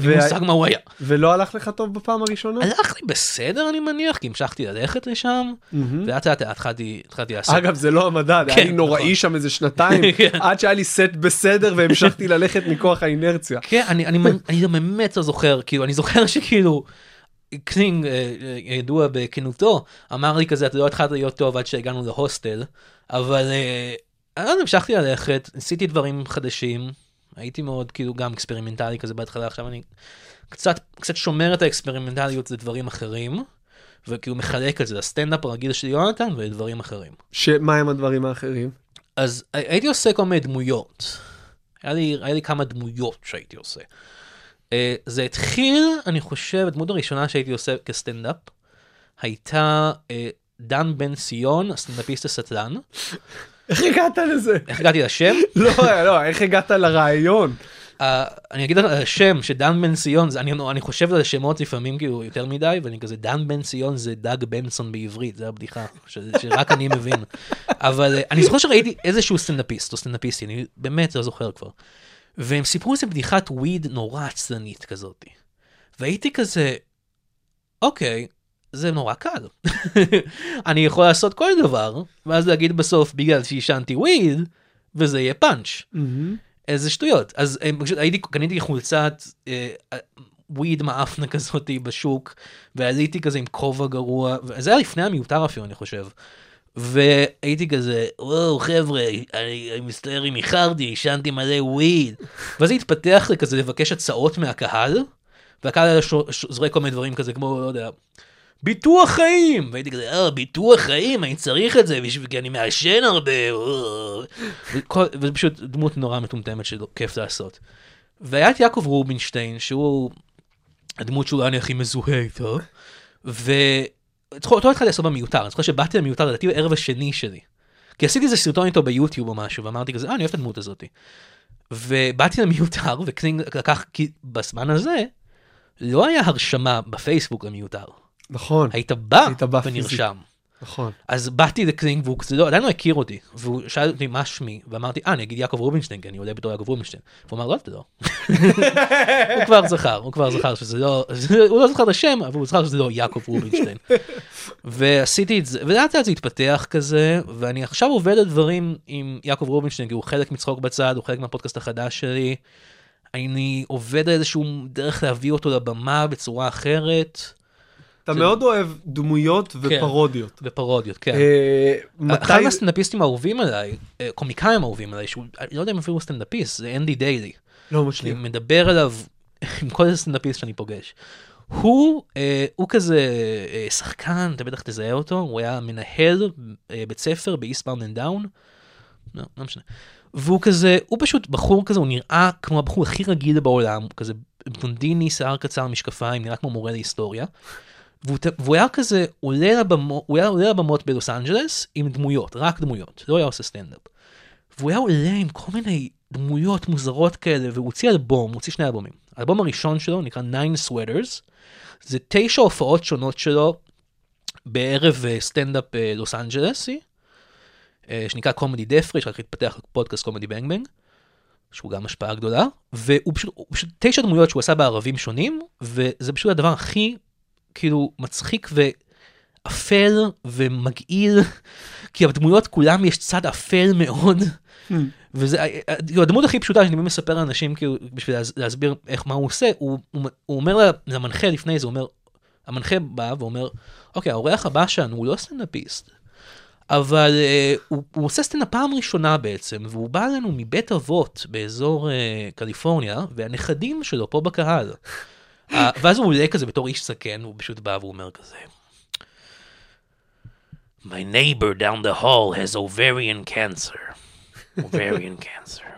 E: אין מושג מה הוא היה.
D: ולא הלך לך טוב בפעם הראשונה?
E: הלך לי בסדר אני מניח, כי המשכתי ללכת לשם. ולאט לאט התחלתי לעשות.
D: אגב זה לא המדד, היה
E: כן,
D: לי נוראי
E: נכון.
D: שם איזה שנתיים,
E: כן.
D: עד שהיה לי סט בסדר והמשכתי ללכת מכוח האינרציה.
E: כן, אני, באמת לא זוכר, כאילו, אני זוכר שכאילו, קלינג, אה, אה, ידוע בכנותו, אמר לי כזה, אתה לא התחלת להיות טוב עד שהגענו להוסטל, אבל, אה, אני המשכתי ללכת, ניסיתי דברים חדשים, הייתי מאוד כאילו גם אקספרימנטלי כזה בהתחלה, עכשיו אני קצת, קצת שומר את האקספרימנטליות לדברים אחרים, וכאילו מחלק את זה לסטנדאפ הרגיל של יונתן ולדברים אחרים.
D: שמה הם הדברים האחרים?
E: אז הייתי עושה כל מיני דמויות. היה לי, היה לי כמה דמויות שהייתי עושה. Uh, זה התחיל, אני חושב, הדמות הראשונה שהייתי עושה כסטנדאפ, הייתה אה, דן בן ציון, הסטנדאפיסט הסטלן.
D: איך הגעת לזה?
E: איך הגעתי לשם?
D: לא, לא, איך הגעת לרעיון?
E: אה, אני אגיד על השם שדן בן ציון, זה, אני, אני חושב על השמות לפעמים כאילו יותר מדי, ואני כזה, דן בן ציון זה דג בנסון בעברית, זה הבדיחה, ש, שרק אני מבין. אבל אה, אני זוכר שראיתי איזשהו סטנדאפיסט או סטנדאפיסטי, אני באמת לא זוכר כבר. והם סיפרו איזה בדיחת weed נורא עצלנית כזאת. והייתי כזה, אוקיי, זה נורא קל. אני יכול לעשות כל דבר, ואז להגיד בסוף בגלל שעישנתי וויד, וזה יהיה פאנץ'. איזה שטויות. אז אה, פשוט הייתי, קניתי חולצת אה, וויד מאפנה כזאתי בשוק, ועליתי כזה עם כובע גרוע, וזה היה לפני המיותר אפילו אני חושב. והייתי כזה, וואו חבר'ה, אני אני מצטער אם איחרתי, עישנתי מלא וויד. ואז זה התפתח לכזה לבקש הצעות מהקהל, והקהל היה זורק כל מיני דברים כזה כמו, לא יודע, ביטוח חיים! והייתי כזה, אה, ביטוח חיים, אני צריך את זה כי אני מעשן הרבה. אה." וזה פשוט דמות נורא מטומטמת שכיף לעשות. והיה את יעקב רובינשטיין, שהוא הדמות שאולי אני הכי מזוהה איתו, ואותו התחלתי לעשות במיותר, אני זוכר שבאתי למיותר לדעתי בערב השני שלי. כי עשיתי איזה סרטון איתו ביוטיוב או משהו, ואמרתי כזה, אה, אני אוהב את הדמות הזאת. ובאתי למיותר, וקלינג לקח, כי בזמן הזה, לא היה הרשמה בפייסבוק למיותר.
D: נכון,
E: היית בא
D: היית בא
E: ונרשם.
D: נכון.
E: אז באתי לקלינג והוא כזה, לא, עדיין לא הכיר אותי, והוא שאל אותי מה שמי, ואמרתי, אה, אני אגיד יעקב רובינשטיין, כי אני עולה בתור יעקב רובינשטיין. והוא אמר, לא, אתה לא. הוא כבר זכר, הוא כבר זכר שזה לא, הוא לא זכר את השם, אבל הוא זכר שזה לא יעקב רובינשטיין. ועשיתי את זה, ולאט לאט זה התפתח כזה, ואני עכשיו עובד על דברים עם יעקב רובינשטיין, כי הוא חלק מצחוק בצד, הוא חלק מהפודקאסט החדש שלי. אני עובד על איזשהו דרך להביא אותו לבמה בצורה אחרת,
D: אתה מאוד אוהב דמויות ופרודיות.
E: ופרודיות, כן.
D: אה,
E: אחד
D: מתי...
E: מהסטנדאפיסטים האהובים עליי, אה, קומיקאים האהובים עליי, שהוא, אני לא יודע אם אפילו סטנדאפיסט, זה אנדי דיילי.
D: לא
E: אני
D: משלים.
E: מדבר עליו עם כל סטנדאפיסט שאני פוגש. הוא, אה, הוא כזה אה, שחקן, אתה בטח תזהה אותו, הוא היה מנהל אה, בית ספר ב Eastbound and Down. לא, לא משנה. והוא כזה, הוא פשוט בחור כזה, הוא נראה כמו הבחור הכי רגיל בעולם, הוא כזה בלונדיני, שיער קצר, משקפיים, נראה כמו מורה להיסטוריה. והוא, היה כזה עולה לבמות, הוא היה עולה לבמות בלוס אנג'לס עם דמויות, רק דמויות, לא היה עושה סטנדאפ. והוא היה עולה עם כל מיני דמויות מוזרות כאלה, והוא הוציא אלבום, הוציא שני אלבומים. האלבום הראשון שלו נקרא Nine Sweaters, זה תשע הופעות שונות שלו בערב אה, סטנדאפ אה, לוס אנג'לסי, אה, שנקרא Comedy Death-Ray, שרק התפתח לפודקאסט Comedy Bang Bang, שהוא גם השפעה גדולה, והוא פשוט, פשוט תשע דמויות שהוא עשה בערבים שונים, וזה פשוט הדבר הכי כאילו מצחיק ואפל ומגעיל, כי הדמויות כולם יש צד אפל מאוד. וזה כאילו, הדמות הכי פשוטה שאני מספר לאנשים כאילו בשביל להס- להסביר איך מה הוא עושה הוא, הוא, הוא אומר למנחה לפני זה הוא אומר המנחה בא ואומר אוקיי האורח הבא שלנו הוא לא סטנדאפיסט. אבל uh, הוא, הוא עושה סטנדאפ פעם ראשונה בעצם והוא בא אלינו מבית אבות באזור uh, קליפורניה והנכדים שלו פה בקהל. Uh, ואז הוא עולה כזה בתור איש זקן הוא פשוט בא והוא אומר כזה. My neighbor down the hall has ovarian cancer. ovarian cancer.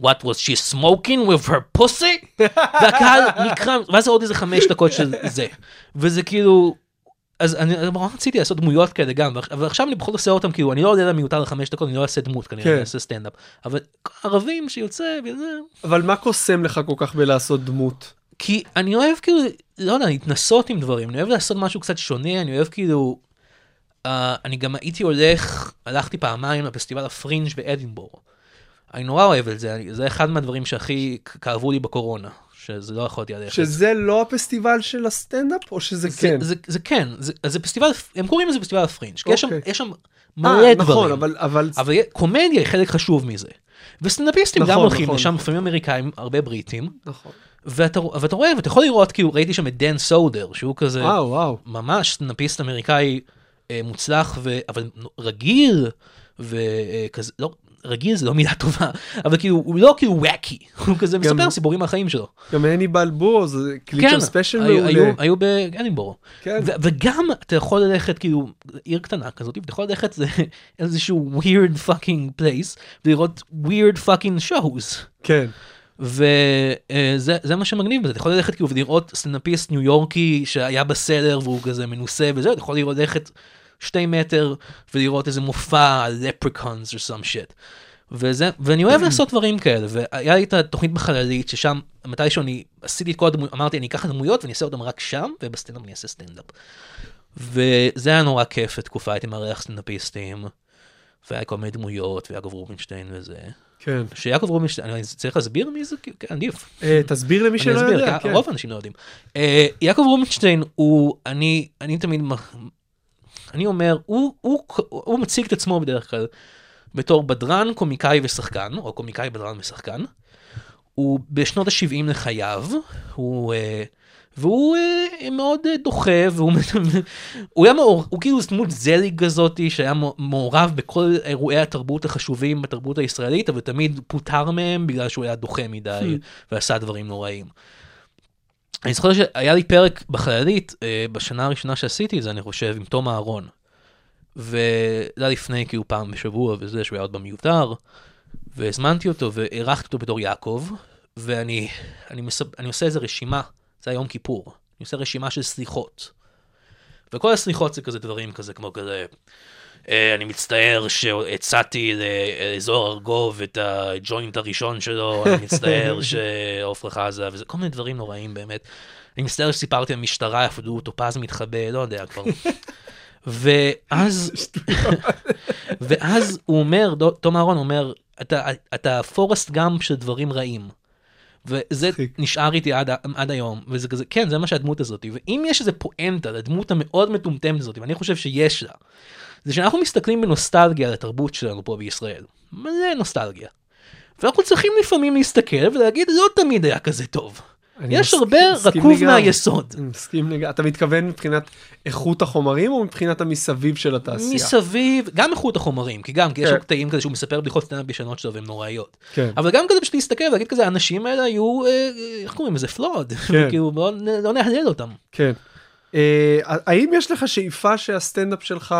E: What was she smoking with her pussy? והקהל נקרע, ואז זה עוד איזה חמש דקות של זה. וזה כאילו, אז אני נורא רציתי לעשות דמויות כאלה גם, אבל עכשיו אני בכל זאת עושה אותם, כאילו, אני לא עולה למיותר לחמש דקות, אני לא אעשה דמות כנראה,
D: כן.
E: אני אעשה סטנדאפ. אבל ערבים שיוצא וזה,
D: אבל מה קוסם לך כל כך בלעשות דמות?
E: כי אני אוהב כאילו, לא יודע, להתנסות עם דברים, אני אוהב לעשות משהו קצת שונה, אני אוהב כאילו, אה, אני גם הייתי הולך, הלכתי פעמיים לפסטיבל הפרינג' באדינבורו. אני נורא אוהב את זה, אני, זה אחד מהדברים שהכי כאבו לי בקורונה, שזה לא יכולתי ללכת.
D: שזה לא הפסטיבל של הסטנדאפ או שזה
E: זה,
D: כן?
E: זה, זה כן, זה, זה פסטיבל, הם קוראים לזה פסטיבל הפרינג', כי יש שם,
D: אוקיי.
E: יש שם
D: אה,
E: מלא דברים.
D: נכון, אבל אבל
E: אבל קומדיה היא חלק חשוב מזה. וסטנדאפיסטים גם
D: נכון,
E: הולכים
D: נכון,
E: לשם,
D: נכון.
E: לפעמים אמריקאים, הרבה בריטים,
D: נכון.
E: ואתה, ואתה רואה, ואתה יכול לראות, כאילו, ראיתי שם את דן סודר, שהוא כזה
D: וואו וואו.
E: ממש סטנדאפיסט אמריקאי אה, מוצלח, ו, אבל רגיל, וכזה, לא, רגיל זה לא מילה טובה, אבל כאילו, הוא לא כאילו wacky, הוא כזה מספר סיפורים מהחיים שלו.
D: גם הניבל בורס הקליט שם ספיישל
E: היו-
D: מעולה.
E: היו- היו באדינבורו.
D: כן.
E: ו- וגם אתה יכול ללכת כאילו עיר קטנה כזאת ואתה יכול ללכת לאיזשהו weird fucking place ולראות weird fucking shows.
D: כן.
E: וזה זה מה שמגניב בזה, אתה יכול ללכת כאילו ולראות סטנדאפיסט ניו יורקי שהיה בסדר והוא כזה מנוסה וזה, אתה יכול ללכת שתי מטר ולראות איזה מופע leprechauns או some shit. וזה, ואני אוהב לעשות דברים כאלה, והיה לי את התוכנית בחללית ששם מתישהו אני עשיתי את כל הדמויות, אמרתי אני אקח את הדמויות ואני אעשה אותם רק שם, ובסטנדאפ אני אעשה סטנדאפ. וזה היה נורא כיף לתקופה, הייתי מארח סטנדאפיסטים, והיה כל מיני דמויות, ויעקב רובינשטיין וזה.
D: כן.
E: שיעקב רובינשטיין, אני צריך להסביר מי זה? כן, עדיף.
D: אה, תסביר למי שלא יודע. כן.
E: רוב האנשים לא יודעים. אה, יעקב רובינשטיין הוא, אני, אני תמיד, אני אומר, הוא, הוא, הוא מציג את עצמו בדרך כלל בתור בדרן, קומיקאי ושחקן, או קומיקאי, בדרן ושחקן. הוא בשנות ה-70 לחייו, הוא, אה, והוא אה, מאוד אה, דוחה, והוא הוא היה מעור, הוא כאילו דמות זליג כזאתי שהיה מעורב בכל אירועי התרבות החשובים בתרבות הישראלית, אבל תמיד פוטר מהם בגלל שהוא היה דוחה מדי ועשה דברים נוראים. אני זוכר שהיה לי פרק בחללית, אה, בשנה הראשונה שעשיתי את זה, אני חושב, עם תום אהרון. וזה היה לפני כאילו פעם בשבוע וזה, שהוא היה עוד במיותר, והזמנתי אותו והערכתי אותו בתור יעקב, ואני אני מסב, אני עושה איזה רשימה, זה היה יום כיפור, אני עושה רשימה של סליחות. וכל הסליחות זה כזה דברים כזה, כמו כזה, אה, אני מצטער שהצעתי לאזור ארגוב את הג'וינט הראשון שלו, אני מצטער שעופרה חזה, וזה כל מיני דברים נוראים באמת. אני מצטער שסיפרתי למשטרה, אפילו טופז מתחבא, לא יודע כבר. ואז, ואז הוא אומר, תום אהרון אומר, אתה, אתה פורסט גאמפ של דברים רעים. וזה. נשאר איתי עד, עד היום, וזה כזה, כן, זה מה שהדמות הזאת, ואם יש איזה פואנטה לדמות המאוד מטומטמת הזאת, ואני חושב שיש לה, זה שאנחנו מסתכלים בנוסטלגיה על התרבות שלנו פה בישראל. מלא נוסטלגיה. ואנחנו צריכים לפעמים להסתכל ולהגיד, לא תמיד היה כזה טוב. יש
D: מסכים-
E: הרבה
D: מסכים
E: רקוב
D: לגמרי.
E: מהיסוד.
D: אני מסכים לגמרי. אתה מתכוון מבחינת איכות החומרים או מבחינת המסביב של התעשייה?
E: מסביב, גם איכות החומרים, כי גם, כי יש
D: כן.
E: קטעים כזה שהוא מספר בדיחות סטנדאפ ישנות שלו והן נוראיות.
D: כן.
E: אבל גם כזה פשוט להסתכל ולהגיד כזה, האנשים האלה היו, אה, איך קוראים לזה, פלוד,
D: כן.
E: כאילו לא לא נהלל אותם.
D: כן. אה, האם יש לך שאיפה שהסטנדאפ שלך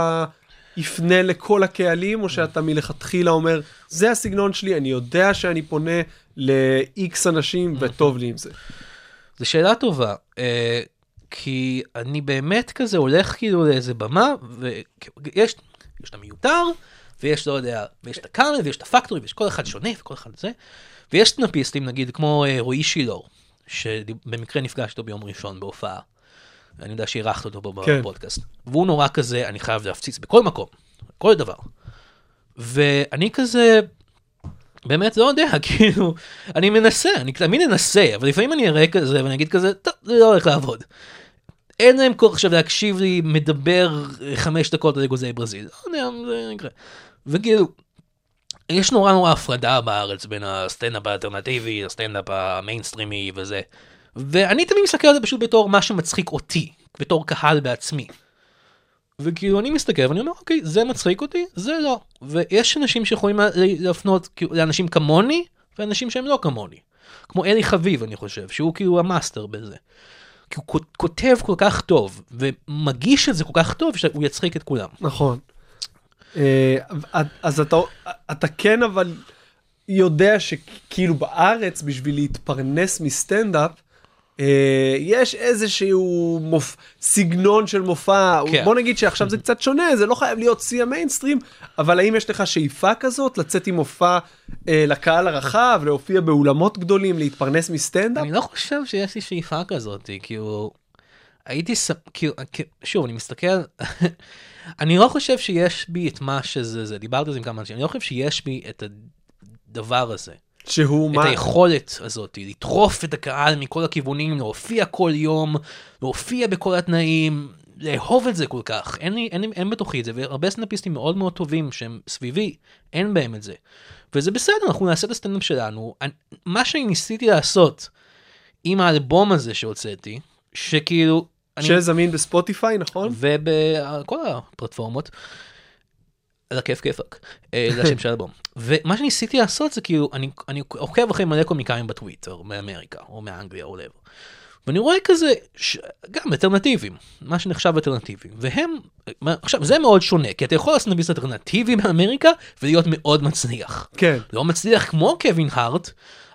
D: יפנה לכל הקהלים, או שאתה מלכתחילה אומר, זה הסגנון שלי, אני יודע שאני פונה ל-X אנשים וטוב לי עם זה.
E: זו שאלה טובה, אה, כי אני באמת כזה הולך כאילו לאיזה במה, ויש יש את המיותר, ויש, לא יודע, ויש את הקאמל, ויש את הפקטורי, ויש כל אחד שונה, וכל אחד זה, ויש סטנאפיסטים, נגיד, כמו אה, רועי שילור, שבמקרה נפגש איתו ביום ראשון בהופעה. אני יודע שאירחת אותו פה
D: כן.
E: בפודקאסט. והוא נורא כזה, אני חייב להפציץ בכל מקום, כל דבר. ואני כזה, באמת לא יודע, כאילו, אני מנסה, אני תמיד אנסה, אבל לפעמים אני אראה כזה ואני אגיד כזה, טוב, זה לא הולך לעבוד. אין להם כוח עכשיו להקשיב לי מדבר אה, חמש דקות על אגוזי ברזיל, לא יודע, זה יקרה. וכאילו, יש נורא נורא הפרדה בארץ בין הסטנדאפ האלטרנטיבי, הסטנדאפ המיינסטרימי וזה. ואני תמיד מסתכל על זה פשוט בתור מה שמצחיק אותי, בתור קהל בעצמי. וכאילו אני מסתכל ואני אומר אוקיי זה מצחיק אותי זה לא ויש אנשים שיכולים לה- להפנות כאילו, לאנשים כמוני ואנשים שהם לא כמוני. כמו אלי חביב אני חושב שהוא כאילו המאסטר בזה. כי הוא כות- כותב כל כך טוב ומגיש את זה כל כך טוב שהוא יצחיק את כולם.
D: נכון. אה, אז אתה, אתה כן אבל יודע שכאילו בארץ בשביל להתפרנס מסטנדאפ, יש איזשהו מופ... סגנון של מופע,
E: כן.
D: בוא נגיד שעכשיו זה קצת שונה, זה לא חייב להיות שיא המיינסטרים, אבל האם יש לך שאיפה כזאת לצאת עם מופע אה, לקהל הרחב, להופיע באולמות גדולים, להתפרנס מסטנדאפ?
E: אני לא חושב שיש לי שאיפה כזאת כאילו הייתי ס... כאילו שוב אני מסתכל אני לא חושב שיש בי את מה שזה זה דיברתי על זה עם כמה אנשים אני לא חושב שיש בי את הדבר הזה.
D: שהוא
E: את
D: מה?
E: היכולת הזאת, לדחוף את הקהל מכל הכיוונים, להופיע כל יום, להופיע בכל התנאים, לאהוב את זה כל כך. אין, לי, אין, אין בתוכי את זה, והרבה סטנדאפיסטים מאוד מאוד טובים שהם סביבי, אין בהם את זה. וזה בסדר, אנחנו נעשה את הסטנדאפ שלנו. אני, מה שאני ניסיתי לעשות עם האלבום הזה שהוצאתי, שכאילו... אני-
D: שזמין בספוטיפיי, נכון?
E: ובכל הפלטפורמות. על הכיף כיפאק, אה, זה השם של האלבום. ומה שניסיתי לעשות זה כאילו, אני, אני עוקב אחרי מלא קומיקאים בטוויטר, מאמריקה, או מאנגליה, או לב. ואני רואה כזה, ש... גם אלטרנטיביים, מה שנחשב אלטרנטיביים, והם, עכשיו זה מאוד שונה, כי אתה יכול לעשות נביס אלטרנטיבי באמריקה ולהיות מאוד מצליח.
D: כן.
E: לא מצליח כמו קווין הארט,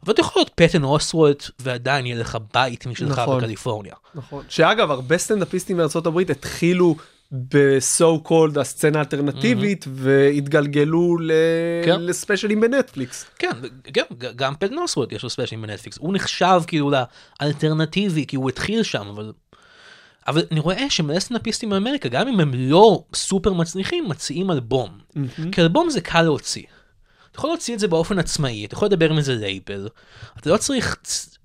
E: אבל אתה יכול להיות פטן אוסוולט ועדיין יהיה לך בית משלך
D: נכון.
E: בקליפורניה.
D: נכון. שאגב, הרבה סטנדאפיסטים הברית התחילו ב-so called הסצנה האלטרנטיבית והתגלגלו ל-
E: כן.
D: לספיישלים בנטפליקס.
E: כן, גם, גם פטן אוסוולט יש לו ספיישלים בנטפליקס, הוא נחשב כאילו לאלטרנטיבי, כי הוא התחיל שם, אבל... אבל אני רואה שמלא סטנדאפיסטים באמריקה, גם אם הם לא סופר מצליחים, מוציאים אלבום. כי אלבום זה קל להוציא. אתה יכול להוציא את זה באופן עצמאי, אתה יכול לדבר עם איזה לייבל, אתה לא צריך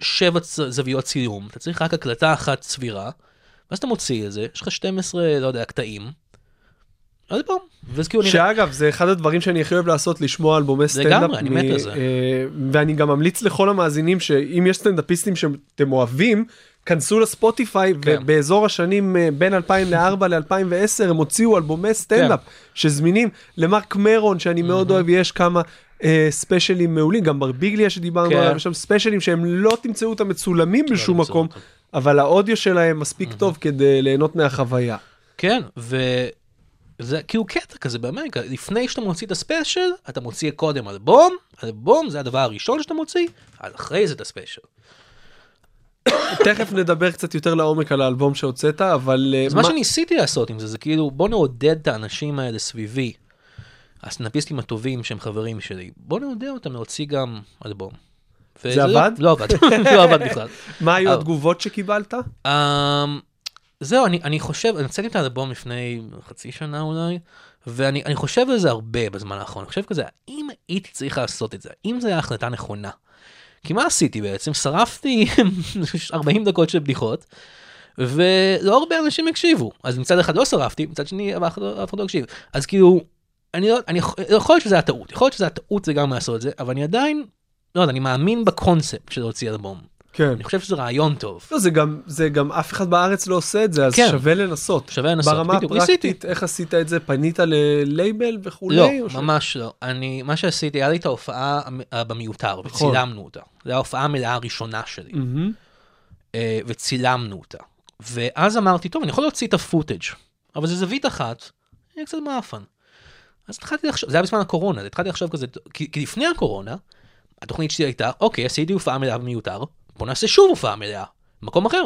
E: שבע צ- זוויות צילום, אתה צריך רק הקלטה אחת סבירה, ואז אתה מוציא את זה, יש לך 12, לא יודע, קטעים, אלבום, וזה כאילו נראה...
D: שאגב, זה אחד הדברים שאני הכי אוהב לעשות, לשמוע אלבומי סטנדאפ.
E: לגמרי, אני מת
D: מ-
E: על זה.
D: אה, ואני גם ממליץ לכל המאזינים שאם יש סטנדאפיסטים שאתם אוהבים, כנסו לספוטיפיי,
E: כן.
D: ובאזור השנים אה, בין 2004 ל-2010 הם הוציאו אלבומי סטנדאפ
E: כן.
D: שזמינים. למרק מרון, שאני מאוד אוהב, יש כמה אה, ספיישלים מעולים, גם ברביגליה שדיברנו
E: כן.
D: עליו, יש שם ספיישלים שהם לא תמצאו אותם מצולמים בשום
E: תמצאו
D: מקום,
E: אותם.
D: אבל האודיו שלהם מספיק טוב כדי ליהנות מהחוויה.
E: כן, וזה כאילו קטע כזה באמריקה, לפני שאתה מוציא את הספיישל, אתה מוציא קודם אלבום, אלבום זה הדבר הראשון שאתה מוציא, אז אחרי זה את הספיישל.
D: תכף נדבר קצת יותר לעומק על האלבום שהוצאת, אבל... אה,
E: אז מה שניסיתי לעשות עם זה, זה כאילו, בוא נעודד את האנשים האלה סביבי, הסטנדאפיסטים הטובים שהם חברים שלי, בוא נעודד אותם להוציא גם אלבום. וזה לא-
D: עבד?
E: לא עבד, לא עבד בכלל.
D: מה היו
E: אבל-
D: התגובות שקיבלת?
E: Um, זהו, אני, אני חושב, אני הוצאתי את האלבום לפני חצי שנה אולי, ואני אני חושב על זה הרבה בזמן האחרון. אני חושב כזה, האם הייתי צריך לעשות את זה? האם זו הייתה החלטה נכונה? כי מה עשיתי בעצם? שרפתי 40 דקות של בדיחות, ולא הרבה אנשים הקשיבו. אז מצד אחד לא שרפתי, מצד שני אף אחד לא- לא הקשיב. אז כאילו, אני לא, אני יכול להיות שזה היה טעות, יכול להיות שזה היה טעות לגמרי לעשות את זה, אבל אני עדיין, לא יודע, אני מאמין בקונספט של להוציא אלבום.
D: כן.
E: אני חושב שזה רעיון טוב.
D: לא, זה גם, זה גם אף אחד בארץ לא עושה את זה, אז
E: כן.
D: שווה לנסות.
E: שווה לנסות,
D: ברמה
E: בדיוק,
D: הפרקטית,
E: ניסיתי.
D: איך עשית את זה? פנית ללייבל וכולי?
E: לא,
D: או ש-
E: ממש לא. אני, מה שעשיתי, היה לי את ההופעה אה, במיותר,
D: נכון.
E: וצילמנו אותה. זו ההופעה המלאה הראשונה שלי. אה, וצילמנו אותה. ואז אמרתי, טוב, אני יכול להוציא את הפוטאג', אבל זה זווית אחת, יהיה קצת מאפן. אז התחלתי לחשוב, זה היה בזמן הקורונה, התחלתי לחשוב כזה, כי, כי לפני הקורונה, התוכנית שלי הייתה, אוקיי, עשיתי הופעה מלאה במיותר, בוא נעשה שוב הופעה מלאה, במקום אחר.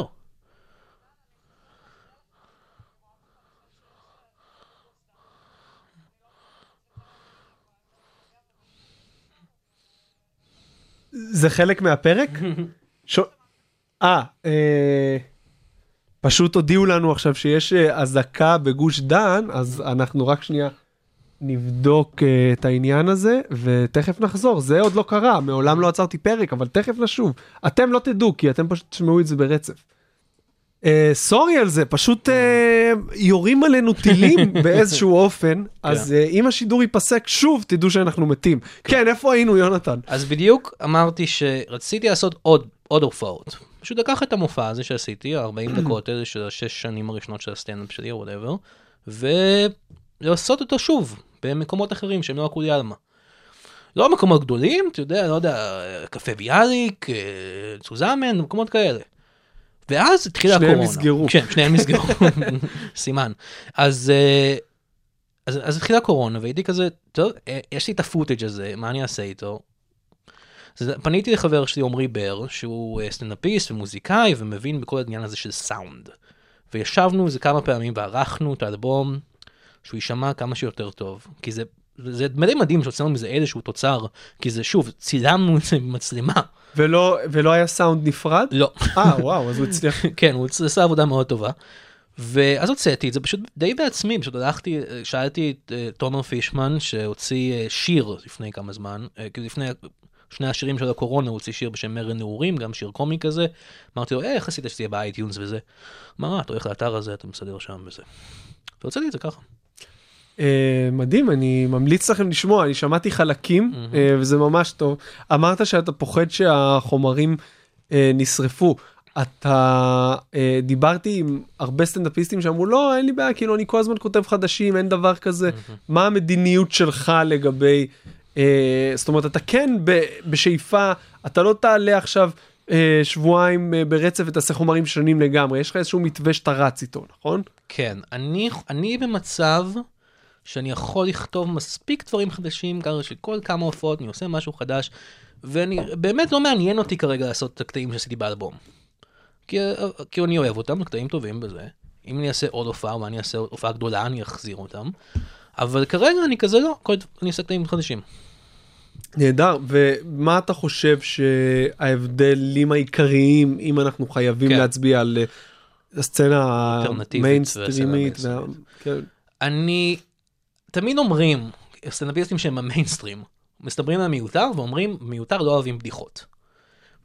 D: זה חלק מהפרק? ש- אה, אה, פשוט הודיעו לנו עכשיו שיש אה, אזעקה בגוש דן, אז אנחנו רק שנייה נבדוק אה, את העניין הזה, ותכף נחזור. זה עוד לא קרה, מעולם לא עצרתי פרק, אבל תכף נשוב. אתם לא תדעו, כי אתם פשוט תשמעו את זה ברצף. אה, סורי על זה, פשוט אה, יורים עלינו טילים באיזשהו אופן, אז אה, אם השידור ייפסק שוב, תדעו שאנחנו מתים. כן, איפה היינו, יונתן?
E: אז בדיוק אמרתי שרציתי לעשות עוד, עוד הופעות. פשוט לקחת את המופע הזה שעשיתי, ה-40 דקות האלה של השש שנים הראשונות של הסטנדאפ שלי או whatever, ולעשות אותו שוב במקומות אחרים שהם לא הכולי עלמא. לא מקומות גדולים, אתה יודע, לא יודע, קפה ביאליק, אה, צוזמן, מקומות כאלה. ואז התחילה
D: שניהם
E: הקורונה.
D: נסגרו.
E: כן, שניהם נסגרו, סימן. אז, אה, אז, אז התחילה הקורונה והייתי כזה, טוב, אה, יש לי את ה footage הזה, מה אני אעשה איתו? אז פניתי לחבר שלי עמרי בר, שהוא סטנדאפיסט ומוזיקאי ומבין בכל העניין הזה של סאונד. וישבנו איזה כמה פעמים וערכנו את האלבום, שהוא יישמע כמה שיותר טוב. כי זה, זה די מדהים שהוצאנו מזה איזשהו תוצר, כי זה שוב, צילמנו את זה במצלמה.
D: ולא, ולא היה סאונד נפרד?
E: לא.
D: אה, וואו, אז הוא הצליח.
E: כן, הוא עשה עבודה מאוד טובה. ואז הוצאתי את זה פשוט די בעצמי, פשוט הלכתי, שאלתי את אה, תומר פישמן שהוציא אה, שיר לפני כמה זמן, כאילו לפני שני השירים של הקורונה הוא הוציא שיר בשם מרד נעורים, גם שיר קומי כזה. אמרתי לו, "אה, איך עשית שזה יהיה ב iTunes וזה? אמר, "אה, אתה הולך לאתר הזה, אתה מסדר שם וזה. והוצאתי את זה ככה.
D: אה, מדהים, אני ממליץ לכם לשמוע, אני שמעתי חלקים, אה, וזה ממש טוב. אמרת שאתה פוחד שהחומרים אה, נשרפו. אתה אה, דיברתי עם הרבה סטנדאפיסטים שאמרו לא אין לי בעיה כאילו אני כל הזמן כותב חדשים אין דבר כזה מה המדיניות שלך לגבי אה, זאת אומרת אתה כן ב, בשאיפה אתה לא תעלה עכשיו אה, שבועיים אה, ברצף ותעשה חומרים שונים לגמרי יש לך איזשהו מתווה שאתה רץ איתו נכון?
E: כן, אני, אני במצב שאני יכול לכתוב מספיק דברים חדשים, ככה שכל כמה הופעות אני עושה משהו חדש, ואני באמת לא מעניין אותי כרגע לעשות את הקטעים שעשיתי באלבום. כי, כי אני אוהב אותם, קטעים טובים בזה. אם אני אעשה עוד הופעה, או אני אעשה הופעה גדולה, אני אחזיר אותם. אבל כרגע אני כזה לא, כל, אני אעשה קטעים חדשים.
D: נהדר ומה אתה חושב שההבדלים העיקריים אם אנחנו חייבים
E: כן.
D: להצביע על אה, הסצנה המיינסטרימית. וה- כן.
E: אני, תמיד אומרים, סטנדאפיסטים שהם המיינסטרים, מסתכלים על מיותר ואומרים, מיותר לא אוהבים בדיחות.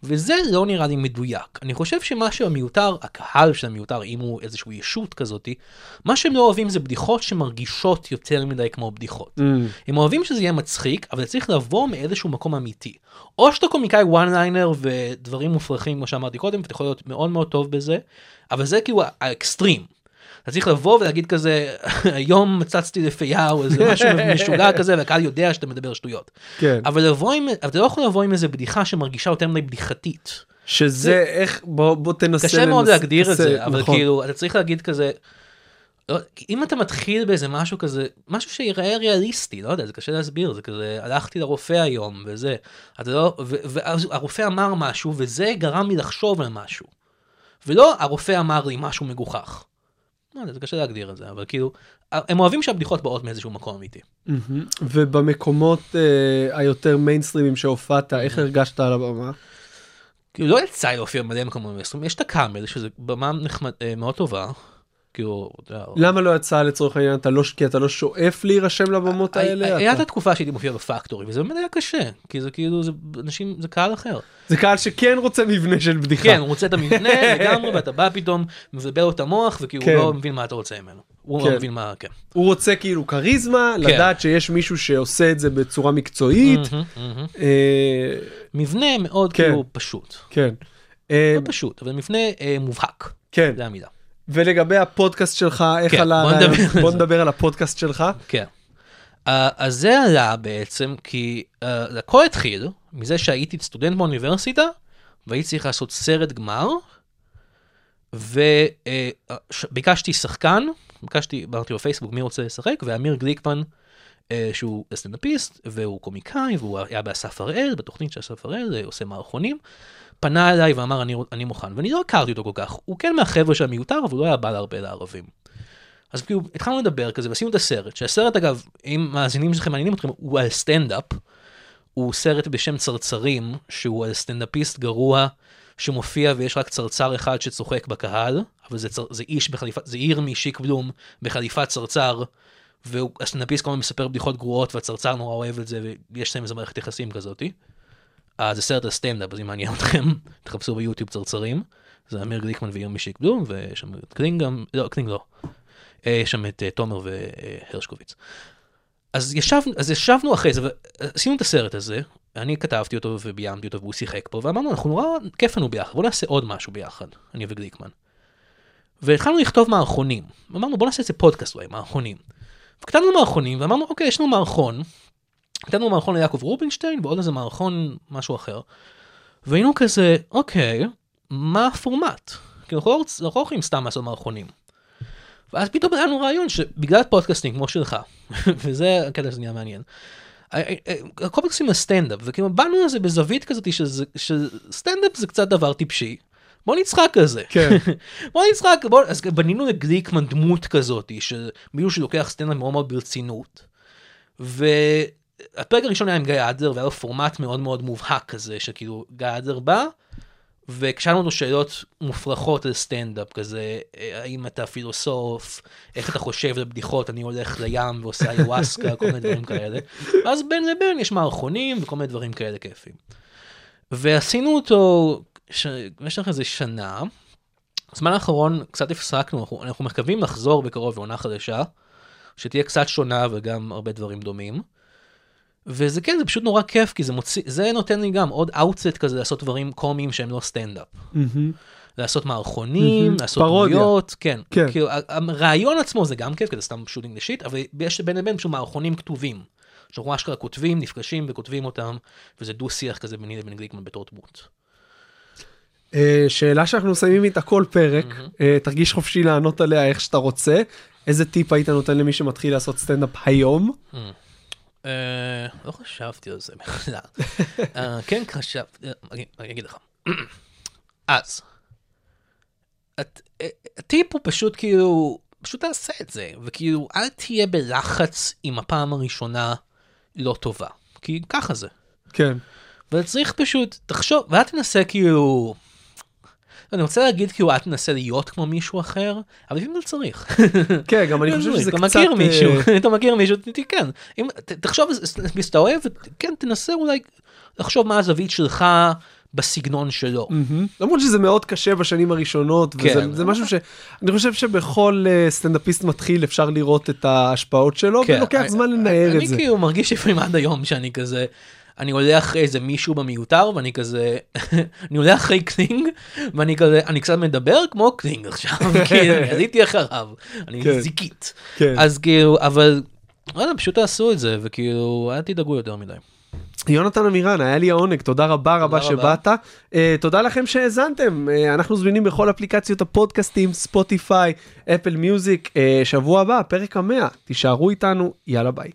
E: וזה לא נראה לי מדויק. אני חושב שמה שהמיותר, הקהל של המיותר, אם הוא איזושהי ישות כזאתי, מה שהם לא אוהבים זה בדיחות שמרגישות יותר מדי כמו בדיחות.
D: Mm.
E: הם אוהבים שזה יהיה מצחיק, אבל זה צריך לבוא מאיזשהו מקום אמיתי. או שאתה קומיקאי one liner ודברים מופרכים, כמו שאמרתי קודם, ואתה יכול להיות מאוד מאוד טוב בזה, אבל זה כאילו האקסטרים. אתה צריך לבוא ולהגיד כזה, היום מצצתי לפיה או איזה משהו משוגע כזה, והקהל יודע שאתה מדבר שטויות.
D: כן.
E: אבל לבוא עם, אתה לא יכול לבוא עם איזה בדיחה שמרגישה יותר מדי בדיחתית.
D: שזה איך בוא בוא תנסה
E: קשה מאוד
D: לנס-
E: להגדיר את
D: תנסה-
E: זה, אבל
D: נכון.
E: כאילו, אתה צריך להגיד כזה, לא, אם אתה מתחיל באיזה משהו כזה, משהו שיראה ריאליסטי, לא יודע, זה קשה להסביר, זה כזה, הלכתי לרופא היום, וזה, אתה לא, ואז הרופא אמר משהו, וזה גרם לי לחשוב על משהו. ולא הרופא אמר לי משהו מגוחך. לא יודע, זה קשה להגדיר את זה, אבל כאילו, הם אוהבים שהבדיחות באות מאיזשהו מקום אמיתי.
D: ובמקומות אה, היותר מיינסטרימים שהופעת איך הרגשת על הבמה?
E: כאילו לא יצא לי להופיע במלא מקומות מיינסטרים, יש את הקאמל, שזה במה אה, מאוד טובה. כאילו, אתה יודע,
D: למה לא יצא לצורך העניין אתה לא כי אתה לא שואף להירשם לבמות האלה?
E: היה את התקופה שהייתי מופיע בפקטורי וזה באמת היה קשה כי זה כאילו זה אנשים זה קהל אחר
D: זה קהל שכן רוצה מבנה של בדיחה.
E: כן הוא רוצה את המבנה לגמרי ואתה בא פתאום מבלבל לו את המוח וכאילו
D: כן.
E: הוא לא מבין מה אתה רוצה ממנו. הוא
D: כן.
E: לא מבין מה כן.
D: הוא רוצה כאילו כריזמה,
E: כן.
D: לדעת שיש מישהו שעושה את זה בצורה מקצועית. אה,
E: מבנה מאוד
D: כן.
E: כאילו פשוט.
D: כן. אה,
E: לא פשוט אבל מבנה אה, מובהק.
D: כן.
E: זה המילה.
D: ולגבי הפודקאסט שלך, איך
E: כן,
D: עלה
E: בוא? נדבר
D: בוא. נדבר על הפודקאסט שלך.
E: כן. Uh, אז זה עלה בעצם כי uh, הכל התחיל מזה שהייתי סטודנט באוניברסיטה והייתי צריך לעשות סרט גמר וביקשתי שחקן, ביקשתי, אמרתי לו פייסבוק מי רוצה לשחק ואמיר גליקמן uh, שהוא סטנדאפיסט והוא קומיקאי והוא היה באסף הראל, בתוכנית של אסף הראל אה, עושה מערכונים. פנה אליי ואמר אני, אני מוכן ואני לא הכרתי אותו כל כך הוא כן מהחבר'ה של המיותר אבל הוא לא היה בא להרבה לערבים. אז כאילו התחלנו לדבר כזה ועשינו את הסרט שהסרט אגב אם מאזינים שלכם מעניינים אתכם הוא על סטנדאפ. הוא סרט בשם צרצרים שהוא על סטנדאפיסט גרוע שמופיע ויש רק צרצר אחד שצוחק בקהל אבל זה, צר, זה איש בחליפת זה ירמי שיק בלום בחליפת צרצר. והסטנדאפיסט כל הזמן מספר בדיחות גרועות והצרצר נורא אוהב את זה ויש להם איזה מערכת יחסים כזאתי. אז זה סרט על סטנדאפ אז אם מעניין אתכם תחפשו ביוטיוב צרצרים. זה אמיר גליקמן וירמי שיק בלום ויש שם את קלינג גם לא קלינג לא. אה, יש שם את אה, תומר והרשקוביץ. אז ישבנו, אז ישבנו אחרי זה, ועשינו את הסרט הזה, אני כתבתי אותו וביימתי אותו והוא שיחק פה, ואמרנו, אנחנו נורא כיף לנו ביחד, בוא נעשה עוד משהו ביחד, אני וגליקמן. והתחלנו לכתוב מערכונים, אמרנו בוא נעשה איזה פודקאסט אולי, מערכונים. וכתבנו מערכונים ואמרנו, אוקיי, יש לנו מערכון, כתבנו מערכון ליעקב רובינשטיין ועוד איזה מערכון משהו אחר. והיינו כזה, אוקיי, מה הפורמט? כי אנחנו לא, אנחנו לא סתם לעשות מערכונים. ואז פתאום היה לנו רעיון שבגלל פודקאסטים כמו שלך, וזה הקטע שזה נהיה מעניין, הפודקאסטים הסטנדאפ, וכאילו באנו לזה בזווית כזאת שסטנדאפ זה קצת דבר טיפשי. בוא נצחק על זה.
D: כן.
E: בוא נצחק, בוא, אז בנינו לגליקמן דמות כזאת, של מישהו שלוקח סטנדאפ מאוד מאוד ברצינות. והפרק הראשון היה עם גיא אדלר, והיה לו פורמט מאוד מאוד מובהק כזה, שכאילו גיא אדלר בא, ושאלנו אותו שאלות מופרכות על סטנדאפ, כזה, האם אתה פילוסוף, איך אתה חושב על בדיחות, אני הולך לים ועושה איוואסקה, כל מיני דברים כאלה. ואז בין לבין יש מערכונים וכל מיני דברים כאלה כיפים. ועשינו אותו. במשך איזה שנה. בזמן האחרון קצת הפסקנו, אנחנו, אנחנו מקווים לחזור בקרוב לעונה חדשה, שתהיה קצת שונה וגם הרבה דברים דומים. וזה כן, זה פשוט נורא כיף, כי זה מוציא, זה נותן לי גם עוד אאוטסט כזה לעשות דברים קומיים שהם לא סטנדאפ.
D: מהמם.
E: לעשות מערכונים,
D: מהמם.
E: לעשות. דמויות, כן.
D: כן.
E: כאילו, הרעיון עצמו זה גם כיף, כזה סתם shooting the shit, אבל יש בין לבין פשוט מערכונים כתובים. שאנחנו אשכרה כותבים, נפגשים וכותבים אותם, וזה דו שיח כזה ביני לבין גליקמן בתור דמות.
D: אה, שאלה שאנחנו מסיימים איתה כל פרק, אה, תרגיש חופשי לענות עליה איך שאתה רוצה. איזה טיפ היית נותן למי שמתחיל לעשות סטנדאפ היום?
E: אה, לא חשבתי על זה בכלל. אה, כן חשבתי, אה, אני אגיד לך. אז, הט- אה, הטיפ הוא פשוט כאילו, פשוט תעשה את זה, וכאילו אל תהיה בלחץ אם הפעם הראשונה לא טובה, כי ככה זה.
D: כן.
E: ואתה צריך פשוט, תחשוב, ואל תנסה כאילו... אני רוצה להגיד כאילו אל תנסה להיות כמו מישהו אחר, אבל לפעמים לא צריך.
D: כן, גם אני חושב שזה
E: אתה
D: קצת...
E: מכיר
D: אה,
E: מישהו, אתה מכיר מישהו, ת- ת- כן. אם- ת- תחשוב, אתה אוהב, כן, תנסה אולי לחשוב מה הזווית שלך בסגנון שלו.
D: למרות שזה מאוד קשה בשנים הראשונות, וזה
E: כן.
D: זה משהו שאני חושב שבכל אה, סטנדאפיסט מתחיל אפשר לראות את ההשפעות שלו,
E: כן,
D: ולוקח
E: אני-
D: זמן לנער את
E: אני
D: זה.
E: כאילו מרגיש לפעמים עד היום שאני כזה, אני עולה אחרי איזה מישהו במיותר ואני כזה, אני עולה אחרי קלינג ואני כזה, אני קצת מדבר כמו קלינג עכשיו, כאילו, אני עליתי אחריו, אני
D: כן.
E: זיקית.
D: כן.
E: אז כאילו, אבל, יודע, פשוט תעשו את זה וכאילו, אל תדאגו יותר מדי.
D: יונתן עמירן, היה לי העונג, תודה רבה רבה
E: רבה.
D: שבאת. Uh, תודה לכם שהאזנתם, uh, אנחנו זמינים בכל אפליקציות הפודקאסטים, ספוטיפיי, אפל מיוזיק. Uh, שבוע הבא, פרק המאה, תישארו איתנו, יאללה ביי.